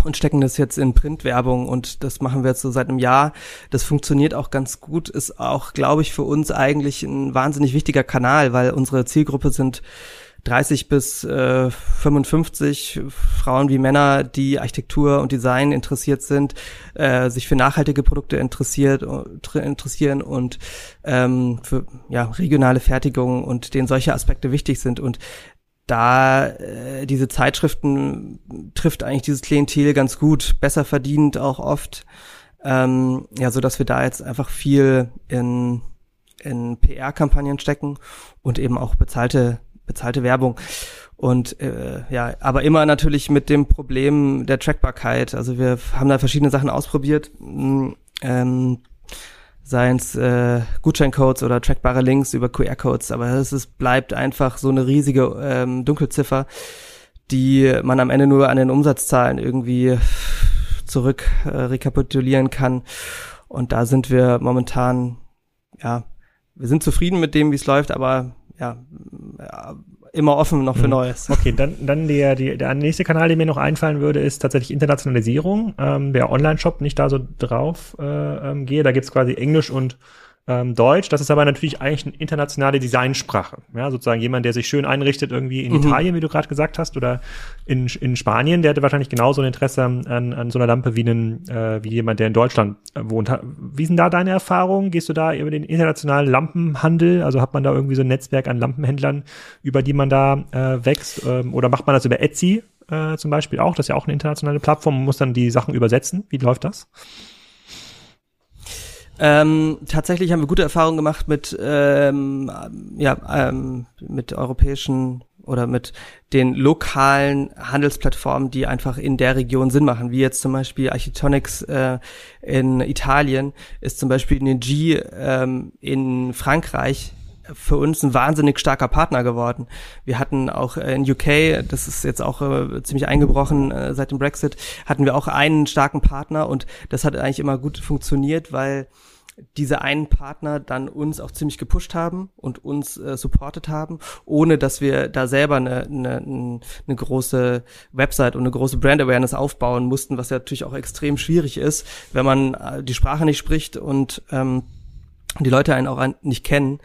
und stecken das jetzt in Printwerbung und das machen wir jetzt so seit einem Jahr. Das funktioniert auch ganz gut, ist auch, glaube ich, für uns eigentlich ein wahnsinnig wichtiger Kanal, weil unsere Zielgruppe sind 30 bis äh, 55 Frauen wie Männer, die Architektur und Design interessiert sind, äh, sich für nachhaltige Produkte interessiert, interessieren und ähm, für ja, regionale Fertigung und denen solche Aspekte wichtig sind. Und da äh, diese Zeitschriften trifft eigentlich dieses Klientel ganz gut, besser verdient auch oft. Ähm, ja, so dass wir da jetzt einfach viel in in PR-Kampagnen stecken und eben auch bezahlte bezahlte Werbung. Und äh, ja, aber immer natürlich mit dem Problem der Trackbarkeit. Also wir haben da verschiedene Sachen ausprobiert, mm, ähm, seien es äh, Gutscheincodes oder trackbare Links über QR-Codes, aber es ist, bleibt einfach so eine riesige ähm, Dunkelziffer, die man am Ende nur an den Umsatzzahlen irgendwie zurück äh, rekapitulieren kann. Und da sind wir momentan, ja, wir sind zufrieden mit dem, wie es läuft, aber ja, immer offen noch für hm. Neues. Okay, dann, dann der, die, der nächste Kanal, der mir noch einfallen würde, ist tatsächlich Internationalisierung. Ähm, der Online-Shop nicht da so drauf äh, ähm, gehe. Da gibt's quasi Englisch und ähm, Deutsch. Das ist aber natürlich eigentlich eine internationale Designsprache. Ja, sozusagen jemand, der sich schön einrichtet irgendwie in mhm. Italien, wie du gerade gesagt hast, oder in, in Spanien, der hätte wahrscheinlich genauso ein Interesse an, an so einer Lampe wie, einen, äh, wie jemand, der in Deutschland äh, wohnt. Wie sind da deine Erfahrungen? Gehst du da über den internationalen Lampenhandel? Also hat man da irgendwie so ein Netzwerk an Lampenhändlern, über die man da äh, wächst? Ähm, oder macht man das über Etsy äh, zum Beispiel auch? Das ist ja auch eine internationale Plattform. Man muss dann die Sachen übersetzen. Wie läuft das? Ähm, tatsächlich haben wir gute Erfahrungen gemacht mit, ähm, ja, ähm, mit europäischen oder mit den lokalen Handelsplattformen, die einfach in der Region Sinn machen, wie jetzt zum Beispiel Architectonics äh, in Italien, ist zum Beispiel Niji ähm, in Frankreich für uns ein wahnsinnig starker Partner geworden. Wir hatten auch äh, in UK, das ist jetzt auch äh, ziemlich eingebrochen äh, seit dem Brexit, hatten wir auch einen starken Partner und das hat eigentlich immer gut funktioniert, weil diese einen Partner dann uns auch ziemlich gepusht haben und uns äh, supportet haben, ohne dass wir da selber eine, eine, eine große Website und eine große Brand Awareness aufbauen mussten, was ja natürlich auch extrem schwierig ist, wenn man äh, die Sprache nicht spricht und ähm, die Leute einen auch nicht kennen.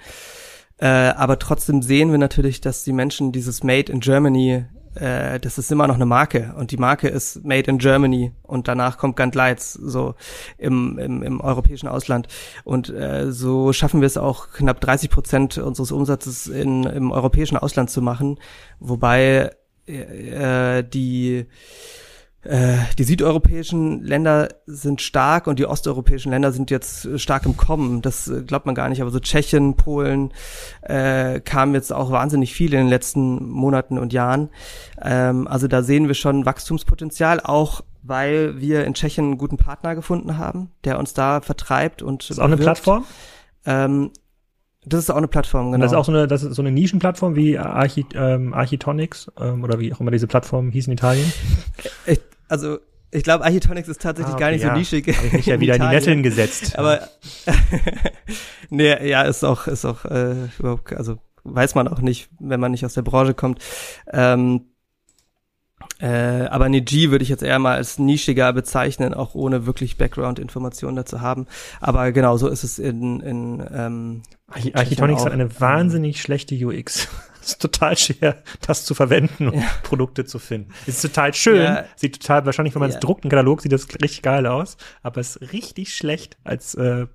Äh, aber trotzdem sehen wir natürlich, dass die Menschen dieses Made in Germany äh, das ist immer noch eine Marke und die Marke ist Made in Germany und danach kommt Gantleitz so im, im, im europäischen Ausland. Und äh, so schaffen wir es auch knapp 30 Prozent unseres Umsatzes in, im europäischen Ausland zu machen, wobei äh, die äh, die südeuropäischen Länder sind stark und die osteuropäischen Länder sind jetzt stark im Kommen. Das äh, glaubt man gar nicht. Aber so Tschechien, Polen äh, kamen jetzt auch wahnsinnig viel in den letzten Monaten und Jahren. Ähm, also da sehen wir schon Wachstumspotenzial, auch weil wir in Tschechien einen guten Partner gefunden haben, der uns da vertreibt und. ist auch eine Plattform? Ähm, Das ist auch eine Plattform, genau. Und das ist auch so eine, das ist so eine Nischenplattform wie Archi, ähm, Architonics ähm, oder wie auch immer diese Plattform hieß in Italien. Ich, also ich glaube, Architonics ist tatsächlich ah, okay, gar nicht ja. so nischig. Habe ich mich ja wieder in, in die Netteln gesetzt. Aber nee, ja, ist auch, ist auch äh, überhaupt, also weiß man auch nicht, wenn man nicht aus der Branche kommt. Ähm, äh, aber eine G würde ich jetzt eher mal als nischiger bezeichnen, auch ohne wirklich Background-Informationen dazu haben. Aber genau so ist es in, in ähm, Architonics hat eine wahnsinnig schlechte UX. Es ist total schwer, das zu verwenden und ja. Produkte zu finden. Es ist total schön, ja. sieht total, wahrscheinlich, wenn man es ja. druckt, ein Katalog, sieht das richtig geil aus, aber es ist richtig schlecht als äh,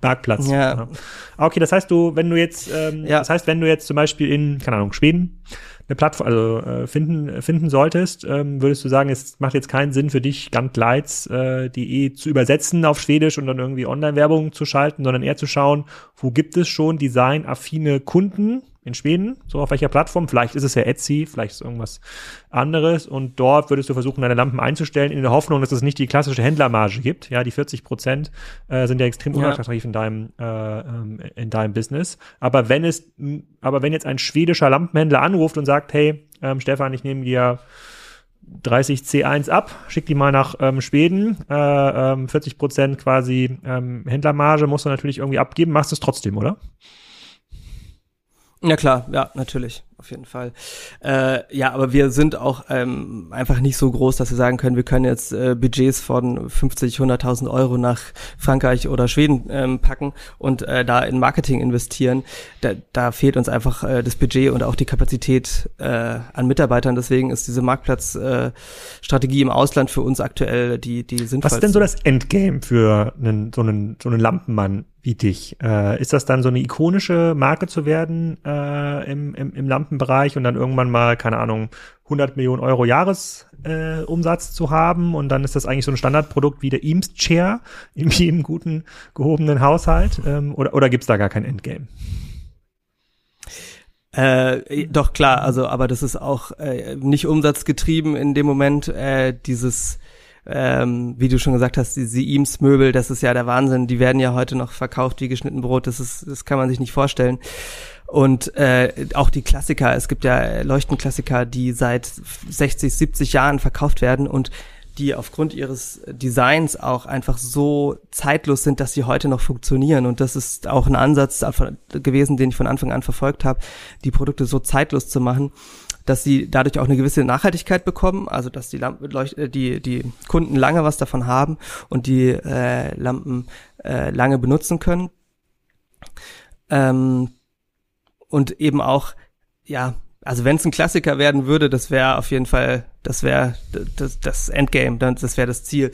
Bergplatz. Ja. Okay, das heißt du, wenn du jetzt, ähm, ja. das heißt, wenn du jetzt zum Beispiel in, keine Ahnung, Schweden eine Plattform, also äh, finden, finden solltest, ähm, würdest du sagen, es macht jetzt keinen Sinn für dich, Gantleits.de äh, zu übersetzen auf Schwedisch und dann irgendwie Online-Werbung zu schalten, sondern eher zu schauen, wo gibt es schon designaffine Kunden, in Schweden, so auf welcher Plattform. Vielleicht ist es ja Etsy, vielleicht ist es irgendwas anderes. Und dort würdest du versuchen, deine Lampen einzustellen, in der Hoffnung, dass es nicht die klassische Händlermarge gibt. Ja, die 40 Prozent äh, sind ja extrem ja. unattraktiv in deinem, äh, ähm, in deinem Business. Aber wenn es, aber wenn jetzt ein schwedischer Lampenhändler anruft und sagt, hey, ähm, Stefan, ich nehme dir 30 C1 ab, schick die mal nach ähm, Schweden, äh, ähm, 40 Prozent quasi ähm, Händlermarge musst du natürlich irgendwie abgeben, machst du es trotzdem, oder? Ja klar, ja, natürlich auf jeden Fall. Äh, ja, aber wir sind auch ähm, einfach nicht so groß, dass wir sagen können, wir können jetzt äh, Budgets von 50, 100.000 Euro nach Frankreich oder Schweden ähm, packen und äh, da in Marketing investieren. Da, da fehlt uns einfach äh, das Budget und auch die Kapazität äh, an Mitarbeitern. Deswegen ist diese Marktplatzstrategie äh, im Ausland für uns aktuell die die sinnvollste. Was ist denn so das Endgame für einen, so einen so einen Lampenmann wie dich? Äh, ist das dann so eine ikonische Marke zu werden äh, im, im, im Lampen Bereich und dann irgendwann mal, keine Ahnung, 100 Millionen Euro Jahresumsatz äh, zu haben und dann ist das eigentlich so ein Standardprodukt wie der Eames Chair in jedem guten, gehobenen Haushalt ähm, oder, oder gibt's da gar kein Endgame? Äh, doch klar, also aber das ist auch äh, nicht umsatzgetrieben in dem Moment äh, dieses ähm, wie du schon gesagt hast, diese Eames Möbel, das ist ja der Wahnsinn. Die werden ja heute noch verkauft wie geschnitten Brot. Das ist, das kann man sich nicht vorstellen. Und äh, auch die Klassiker, es gibt ja Leuchtenklassiker, die seit 60, 70 Jahren verkauft werden und die aufgrund ihres Designs auch einfach so zeitlos sind, dass sie heute noch funktionieren. Und das ist auch ein Ansatz gewesen, den ich von Anfang an verfolgt habe, die Produkte so zeitlos zu machen, dass sie dadurch auch eine gewisse Nachhaltigkeit bekommen, also dass die Lampen, äh, die, die Kunden lange was davon haben und die äh, Lampen äh, lange benutzen können. Ähm, und eben auch, ja, also wenn es ein Klassiker werden würde, das wäre auf jeden Fall, das wäre das, das Endgame, das wäre das Ziel.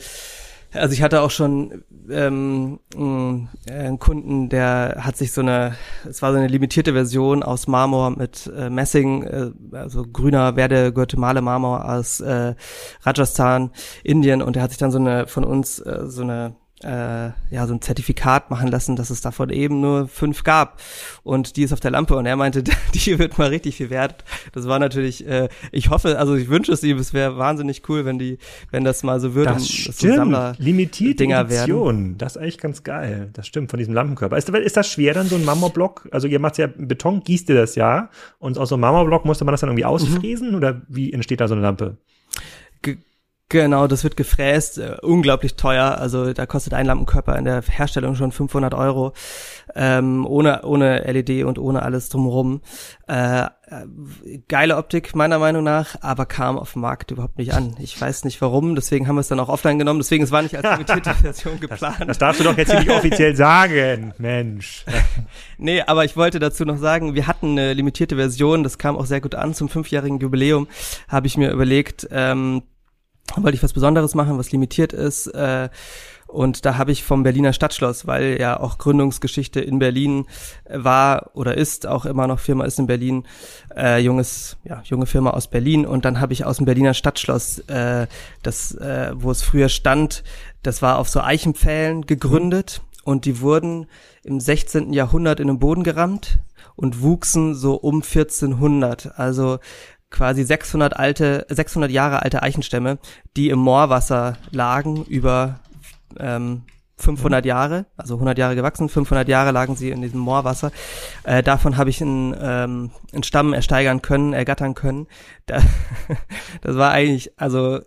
Also ich hatte auch schon ähm, einen Kunden, der hat sich so eine, es war so eine limitierte Version aus Marmor mit äh, Messing, äh, also grüner Werde Guatemala Marmor aus äh, Rajasthan, Indien und der hat sich dann so eine von uns äh, so eine äh, ja, so ein Zertifikat machen lassen, dass es davon eben nur fünf gab. Und die ist auf der Lampe und er meinte, die wird mal richtig viel wert. Das war natürlich, äh, ich hoffe, also ich wünsche es ihm, es wäre wahnsinnig cool, wenn die, wenn das mal so würde. Das stimmt, so Sammler limitierte Dinger Edition. Werden. Das ist eigentlich ganz geil. Das stimmt, von diesem Lampenkörper. Ist, ist das schwer dann, so ein Marmorblock? Also ihr macht ja Beton, gießt ihr das ja. Und aus so einem Marmorblock musste man das dann irgendwie ausfräsen? Mhm. Oder wie entsteht da so eine Lampe? Genau, das wird gefräst, äh, unglaublich teuer. Also da kostet ein Lampenkörper in der Herstellung schon 500 Euro, ähm, ohne ohne LED und ohne alles drumherum. Äh, äh, geile Optik meiner Meinung nach, aber kam auf dem Markt überhaupt nicht an. Ich weiß nicht warum, deswegen haben wir es dann auch offline genommen. Deswegen es war nicht als limitierte Version geplant. Das, das, darfst du doch jetzt nicht offiziell sagen, Mensch. nee, aber ich wollte dazu noch sagen, wir hatten eine limitierte Version. Das kam auch sehr gut an zum fünfjährigen Jubiläum. Habe ich mir überlegt. Ähm, wollte ich was Besonderes machen, was limitiert ist. Äh, und da habe ich vom Berliner Stadtschloss, weil ja auch Gründungsgeschichte in Berlin war oder ist, auch immer noch Firma ist in Berlin, äh, junges, ja, junge Firma aus Berlin. Und dann habe ich aus dem Berliner Stadtschloss, äh, das, äh, wo es früher stand, das war auf so Eichenpfählen gegründet und die wurden im 16. Jahrhundert in den Boden gerammt und wuchsen so um 1400. Also quasi 600 alte, 600 Jahre alte Eichenstämme, die im Moorwasser lagen über ähm, 500 Jahre, also 100 Jahre gewachsen, 500 Jahre lagen sie in diesem Moorwasser. Äh, davon habe ich einen, ähm, einen Stamm ersteigern können, ergattern können. Da, das war eigentlich, also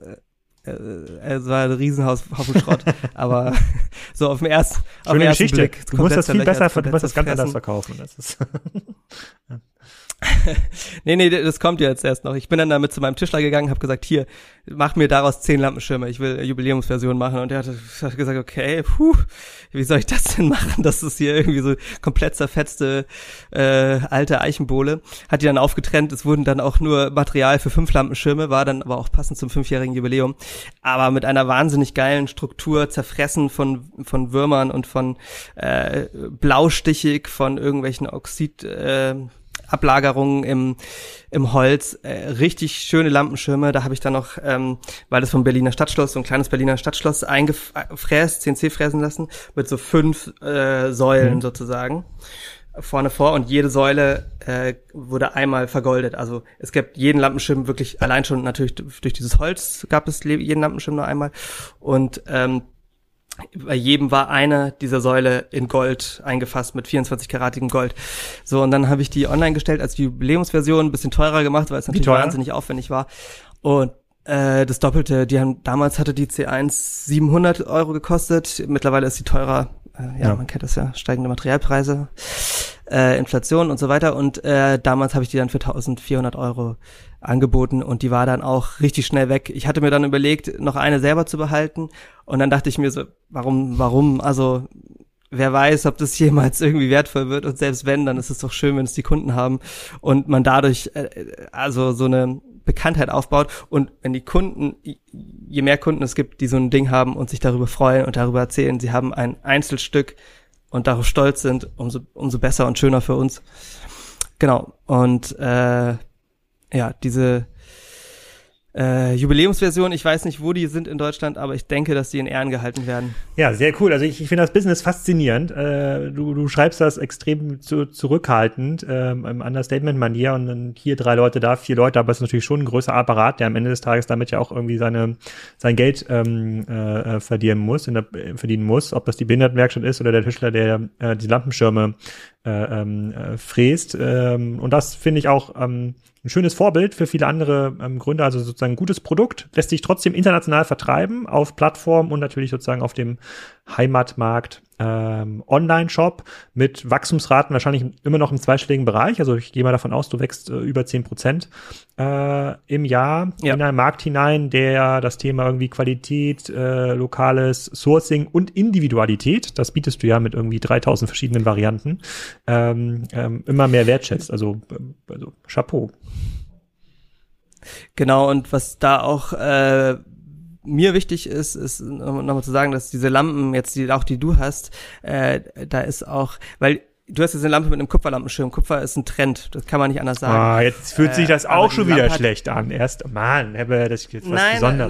äh, es war ein Riesenhaus Haufen Schrott, aber so auf dem ersten, auf Schöne den ersten Geschichte. Blick. du musst das viel besser, du musst das ganz zerfressen. anders verkaufen. Das ist nee, nee, das kommt jetzt erst noch. Ich bin dann damit zu meinem Tischler gegangen, habe gesagt, hier, mach mir daraus zehn Lampenschirme, ich will Jubiläumsversion machen. Und er hat, hat gesagt, okay, puh, wie soll ich das denn machen? Das ist hier irgendwie so komplett zerfetzte äh, alte Eichenbohle. Hat die dann aufgetrennt, es wurden dann auch nur Material für fünf Lampenschirme, war dann aber auch passend zum fünfjährigen Jubiläum. Aber mit einer wahnsinnig geilen Struktur, zerfressen von, von Würmern und von äh, blaustichig, von irgendwelchen Oxid... Äh, Ablagerungen im, im Holz, äh, richtig schöne Lampenschirme. Da habe ich dann noch, ähm, weil das vom Berliner Stadtschloss, so ein kleines Berliner Stadtschloss eingefräst, CNC fräsen lassen, mit so fünf äh, Säulen Mhm. sozusagen vorne vor und jede Säule äh, wurde einmal vergoldet. Also es gibt jeden Lampenschirm wirklich allein schon natürlich durch dieses Holz gab es jeden Lampenschirm nur einmal und ähm, bei jedem war eine dieser Säule in Gold eingefasst mit 24-karatigem Gold. So, und dann habe ich die online gestellt als Jubiläumsversion, ein bisschen teurer gemacht, weil es natürlich wahnsinnig aufwendig war. Und äh, das Doppelte, die haben, damals hatte die C1 700 Euro gekostet, mittlerweile ist sie teurer. Äh, ja, Ja. man kennt das ja, steigende Materialpreise, äh, Inflation und so weiter. Und äh, damals habe ich die dann für 1400 Euro angeboten und die war dann auch richtig schnell weg. Ich hatte mir dann überlegt, noch eine selber zu behalten und dann dachte ich mir so, warum, warum? Also wer weiß, ob das jemals irgendwie wertvoll wird und selbst wenn, dann ist es doch schön, wenn es die Kunden haben und man dadurch äh, also so eine Bekanntheit aufbaut und wenn die Kunden, je mehr Kunden es gibt, die so ein Ding haben und sich darüber freuen und darüber erzählen, sie haben ein Einzelstück und darauf stolz sind, umso, umso besser und schöner für uns. Genau. Und äh, ja, diese äh, Jubiläumsversion, ich weiß nicht, wo die sind in Deutschland, aber ich denke, dass die in Ehren gehalten werden. Ja, sehr cool. Also ich, ich finde das Business faszinierend. Äh, du, du schreibst das extrem zu, zurückhaltend, ähm, im Understatement-Manier und dann hier drei Leute, da vier Leute, aber es ist natürlich schon ein größer Apparat, der am Ende des Tages damit ja auch irgendwie seine, sein Geld ähm, äh, verdienen muss, der, äh, verdienen muss, ob das die Behindertenwerkstatt ist oder der Tischler, der äh, die Lampenschirme äh, ähm, äh, fräst. Ähm, und das finde ich auch ähm, ein schönes Vorbild für viele andere ähm, Gründer, also sozusagen ein gutes Produkt, lässt sich trotzdem international vertreiben auf Plattformen und natürlich sozusagen auf dem Heimatmarkt ähm, Online-Shop mit Wachstumsraten wahrscheinlich immer noch im zweistelligen Bereich. Also ich gehe mal davon aus, du wächst äh, über 10 Prozent äh, im Jahr Ja. in einen Markt hinein, der das Thema irgendwie Qualität, äh, lokales Sourcing und Individualität, das bietest du ja mit irgendwie 3000 verschiedenen Varianten, ähm, ähm, immer mehr wertschätzt. Also, also Chapeau. Genau, und was da auch äh, mir wichtig ist, ist nochmal noch mal zu sagen, dass diese Lampen, jetzt die auch die du hast, äh, da ist auch, weil du hast jetzt eine Lampe mit einem Kupferlampenschirm. Kupfer ist ein Trend, das kann man nicht anders sagen. Ah, jetzt fühlt sich Äh, das aber auch schon wieder schlecht an. Erst, Mann, Hebbe, das ist jetzt was nein, Besonderes.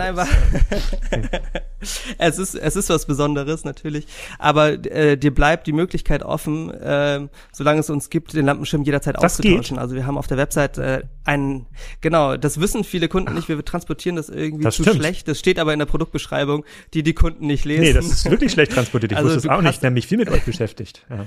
nein, nein, es ist es ist was Besonderes natürlich, aber äh, dir bleibt die Möglichkeit offen, äh, solange es uns gibt, den Lampenschirm jederzeit Das auszutauschen. Also wir haben auf der Website äh, einen, genau, das wissen viele Kunden nicht. Wir transportieren das irgendwie Das zu stimmt. schlecht. Das steht aber in der Produktbeschreibung, die die Kunden nicht lesen. Nee, das ist wirklich schlecht transportiert. Ich Also wusste es auch nicht, hast- ich habe mich viel mit euch beschäftigt. Ja.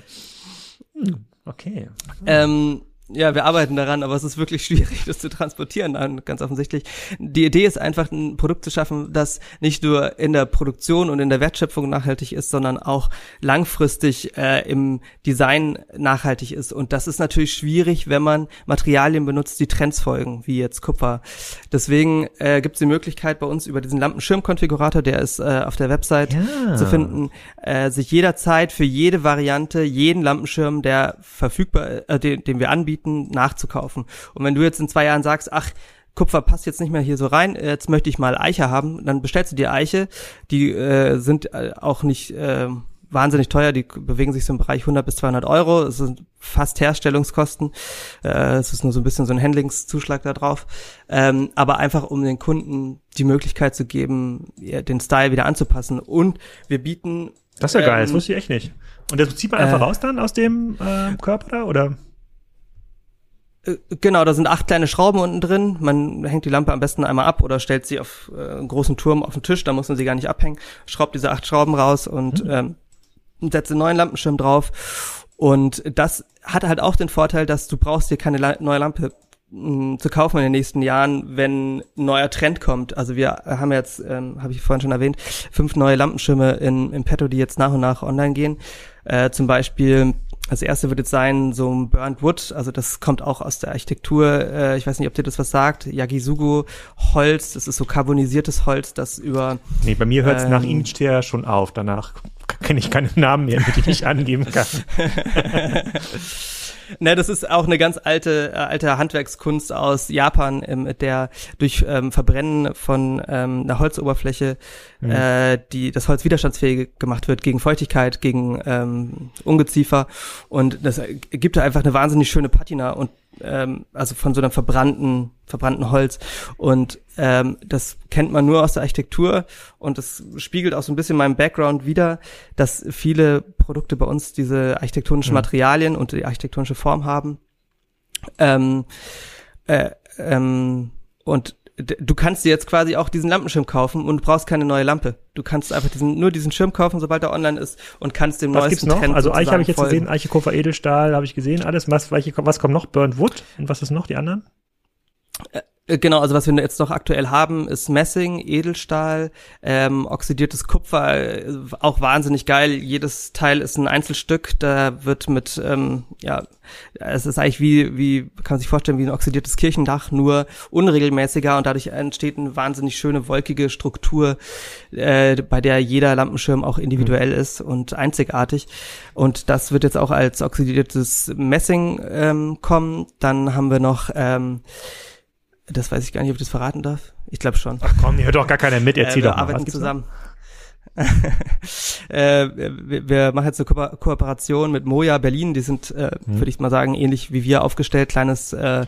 Hm, Okay. Ähm, ja, wir arbeiten daran, aber es ist wirklich schwierig, das zu transportieren, dann, ganz offensichtlich. Die Idee ist einfach, ein Produkt zu schaffen, das nicht nur in der Produktion und in der Wertschöpfung nachhaltig ist, sondern auch langfristig äh, im Design nachhaltig ist. Und das ist natürlich schwierig, wenn man Materialien benutzt, die Trends folgen, wie jetzt Kupfer. Deswegen äh, gibt es die Möglichkeit bei uns über diesen Lampenschirmkonfigurator, der ist äh, auf der Website Ja. zu finden, äh, sich jederzeit für jede Variante, jeden Lampenschirm, der verfügbar, äh, den, den wir anbieten, nachzukaufen. Und wenn du jetzt in zwei Jahren sagst, ach, Kupfer passt jetzt nicht mehr hier so rein, jetzt möchte ich mal Eiche haben, dann bestellst du dir Eiche, die äh, sind äh, auch nicht äh, wahnsinnig teuer, die bewegen sich so im Bereich 100 bis 200 Euro, es sind fast Herstellungskosten, äh, es ist nur so ein bisschen so ein Handlingszuschlag da drauf, ähm, aber einfach um den Kunden die Möglichkeit zu geben, den Style wieder anzupassen und wir bieten Das ist ja geil, das Ähm, wusste ich echt nicht. Und das zieht man einfach äh, raus dann aus dem äh, Körper da, oder? Äh, Genau, da sind acht kleine Schrauben unten drin. Man hängt die Lampe am besten einmal ab oder stellt sie auf äh, einen großen Turm auf den Tisch, da muss man sie gar nicht abhängen. Schraubt diese acht Schrauben raus und Mhm. ähm, und setze einen neuen Lampenschirm drauf. Und das hat halt auch den Vorteil, dass du brauchst dir keine La neue Lampe mh, zu kaufen in den nächsten Jahren, wenn ein neuer Trend kommt. Also wir haben jetzt, ähm, habe ich vorhin schon erwähnt, fünf neue Lampenschirme in, im Petto, die jetzt nach und nach online gehen. Äh, zum Beispiel das erste wird jetzt sein, so ein Burnt Wood, also das kommt auch aus der Architektur, äh, ich weiß nicht, ob dir das was sagt, Yagisugo Holz, das ist so carbonisiertes Holz, das über... Nee, bei mir hört es ähm, nach Inch schon auf, danach kenne ich keine Namen mehr, die ich angeben kann. Ne, das ist auch eine ganz alte, äh, alte Handwerkskunst aus Japan, ähm, der durch ähm, Verbrennen von ähm, einer Holzoberfläche mhm. äh, die das Holz widerstandsfähig gemacht wird gegen Feuchtigkeit, gegen ähm, Ungeziefer und das gibt da einfach eine wahnsinnig schöne Patina und ähm, also von so einem verbrannten, verbrannten Holz. Und ähm, das kennt man nur aus der Architektur und das spiegelt auch so ein bisschen meinen Background wieder, dass viele Produkte bei uns diese architektonischen mhm. Materialien und die architektonische Form haben. Ähm, äh, ähm, und du kannst dir jetzt quasi auch diesen Lampenschirm kaufen und brauchst keine neue Lampe. Du kannst einfach diesen, nur diesen Schirm kaufen, sobald er online ist und kannst dem was neuesten gibt's noch? Trend Also Eiche habe ich jetzt folgen. gesehen, Eiche, Kupfer, Edelstahl habe ich gesehen, alles. Was, was kommt noch? Burnt Wood und was ist noch, die anderen? Äh, genau, also was wir jetzt noch aktuell haben, ist Messing, Edelstahl, ähm, oxidiertes Kupfer, äh, auch wahnsinnig geil. Jedes Teil ist ein Einzelstück. Da wird mit, ähm, ja, es ist eigentlich wie, wie kann man sich vorstellen, wie ein oxidiertes Kirchendach, nur unregelmäßiger und dadurch entsteht eine wahnsinnig schöne wolkige Struktur, äh, bei der jeder Lampenschirm auch individuell mhm. ist und einzigartig. Und das wird jetzt auch als oxidiertes Messing ähm, kommen. Dann haben wir noch ähm, das weiß ich gar nicht, ob ich das verraten darf. Ich glaube schon. Ach komm, hier hört doch gar keiner mit, erzähl äh, wir doch mal. arbeiten zusammen. äh, wir, wir, machen jetzt eine Ko Kooperation mit Moja Berlin. Die sind, äh, mhm. würde ich mal sagen, ähnlich wie wir aufgestellt. Kleines, äh,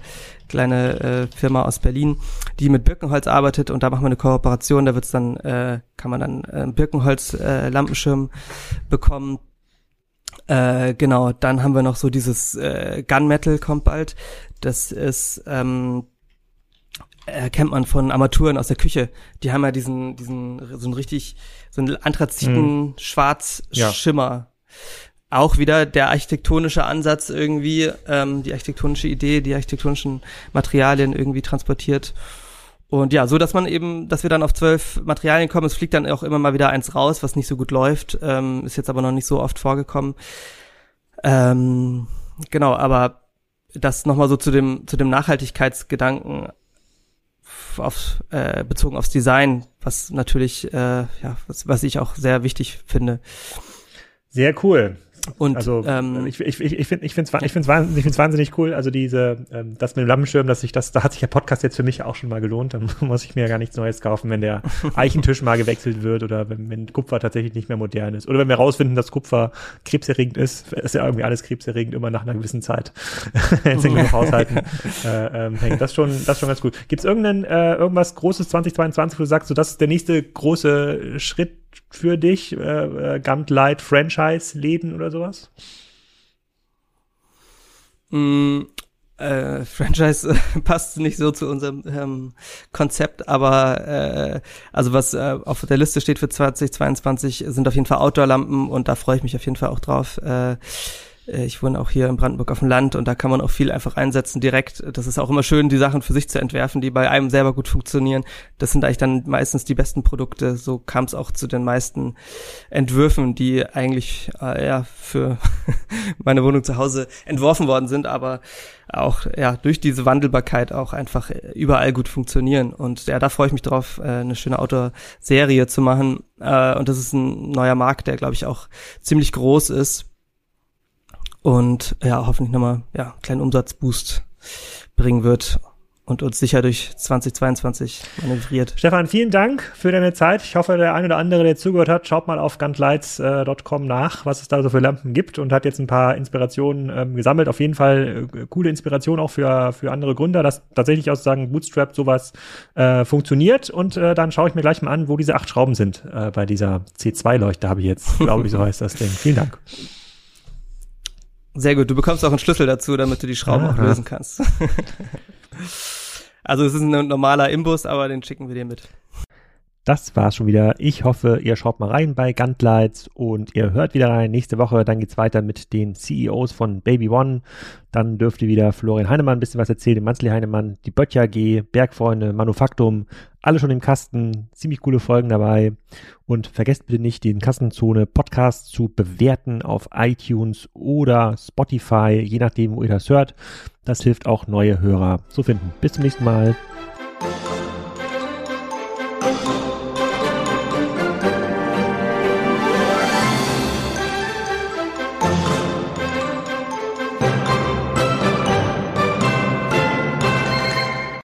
kleine äh, Firma aus Berlin, die mit Birkenholz arbeitet. Und da machen wir eine Kooperation. Da wird's dann, äh, kann man dann äh, Birkenholz äh, Lampenschirm bekommen. Äh, genau, dann haben wir noch so dieses äh, Gunmetal kommt bald. Das ist ähm, erkennt man von Armaturen aus der Küche. Die haben ja diesen, diesen, so einen richtig, so einen anthraziten mm. Schwarzschimmer. Ja. Auch wieder der architektonische Ansatz irgendwie, ähm, die architektonische Idee, die architektonischen Materialien irgendwie transportiert. Und ja, so dass man eben, dass wir dann auf zwölf Materialien kommen. Es fliegt dann auch immer mal wieder eins raus, was nicht so gut läuft. Ähm, ist jetzt aber noch nicht so oft vorgekommen. Ähm, genau, aber das nochmal so zu dem, zu dem Nachhaltigkeitsgedanken auf, äh, bezogen aufs Design, was natürlich, äh, ja, was, was ich auch sehr wichtig finde. Sehr cool. Und also ähm, ich, ich, ich finde ich finde ich finde wahnsinnig, ich find's wahnsinnig cool. Also diese ähm, das mit dem Lampenschirm, dass ich das da hat sich der Podcast jetzt für mich auch schon mal gelohnt. Dann muss ich mir ja gar nichts Neues kaufen, wenn der Eichentisch mal gewechselt wird oder wenn, wenn Kupfer tatsächlich nicht mehr modern ist oder wenn wir rausfinden, dass Kupfer krebserregend ist. Ist ja irgendwie alles krebserregend immer nach einer gewissen Zeit. Jetzt noch haushalten. äh, ähm, hängt das schon das schon ganz gut. Gibt es irgendein äh, irgendwas Großes 2022, wo du sagst, so das ist der nächste große Schritt für dich? Äh, äh, Gumlight Franchise-Läden oder sowas? Mm, äh, Franchise äh, passt nicht so zu unserem ähm, Konzept, aber äh, also was äh, auf der Liste steht für 2022 sind auf jeden Fall Outdoor-Lampen und da freue ich mich auf jeden Fall auch drauf. Äh, ich wohne auch hier in Brandenburg auf dem Land und da kann man auch viel einfach einsetzen direkt. Das ist auch immer schön, die Sachen für sich zu entwerfen, die bei einem selber gut funktionieren. Das sind eigentlich dann meistens die besten Produkte. So kam es auch zu den meisten Entwürfen, die eigentlich äh, ja für meine Wohnung zu Hause entworfen worden sind, aber auch ja durch diese Wandelbarkeit auch einfach überall gut funktionieren. Und ja, da freue ich mich drauf, äh, eine schöne Outdoor-Serie zu machen. Äh, und das ist ein neuer Markt, der glaube ich auch ziemlich groß ist und ja, hoffentlich nochmal ja, einen kleinen Umsatzboost bringen wird und uns sicher durch 2022 manövriert. Stefan, vielen Dank für deine Zeit. Ich hoffe, der ein oder andere, der zugehört hat, schaut mal auf gantlights.com nach, was es da so für Lampen gibt und hat jetzt ein paar Inspirationen ähm, gesammelt. Auf jeden Fall äh, coole Inspiration auch für, für andere Gründer, dass tatsächlich aus sagen Bootstrap sowas äh, funktioniert. Und äh, dann schaue ich mir gleich mal an, wo diese acht Schrauben sind äh, bei dieser C2-Leuchte, habe ich jetzt, glaube ich, so heißt das Ding. Vielen Dank. Sehr gut, du bekommst auch einen Schlüssel dazu, damit du die Schrauben Aha. auch lösen kannst. also es ist ein normaler Imbus, aber den schicken wir dir mit. Das war's schon wieder. Ich hoffe, ihr schaut mal rein bei Guntlights und ihr hört wieder rein. Nächste Woche, dann geht's weiter mit den CEOs von Baby One. Dann dürfte wieder Florian Heinemann ein bisschen was erzählen, Manzli Heinemann, die Böttcher AG, Bergfreunde, Manufaktum, alle schon im Kasten. Ziemlich coole Folgen dabei. Und vergesst bitte nicht, den Kassenzone Podcast zu bewerten auf iTunes oder Spotify, je nachdem, wo ihr das hört. Das hilft auch neue Hörer zu finden. Bis zum nächsten Mal.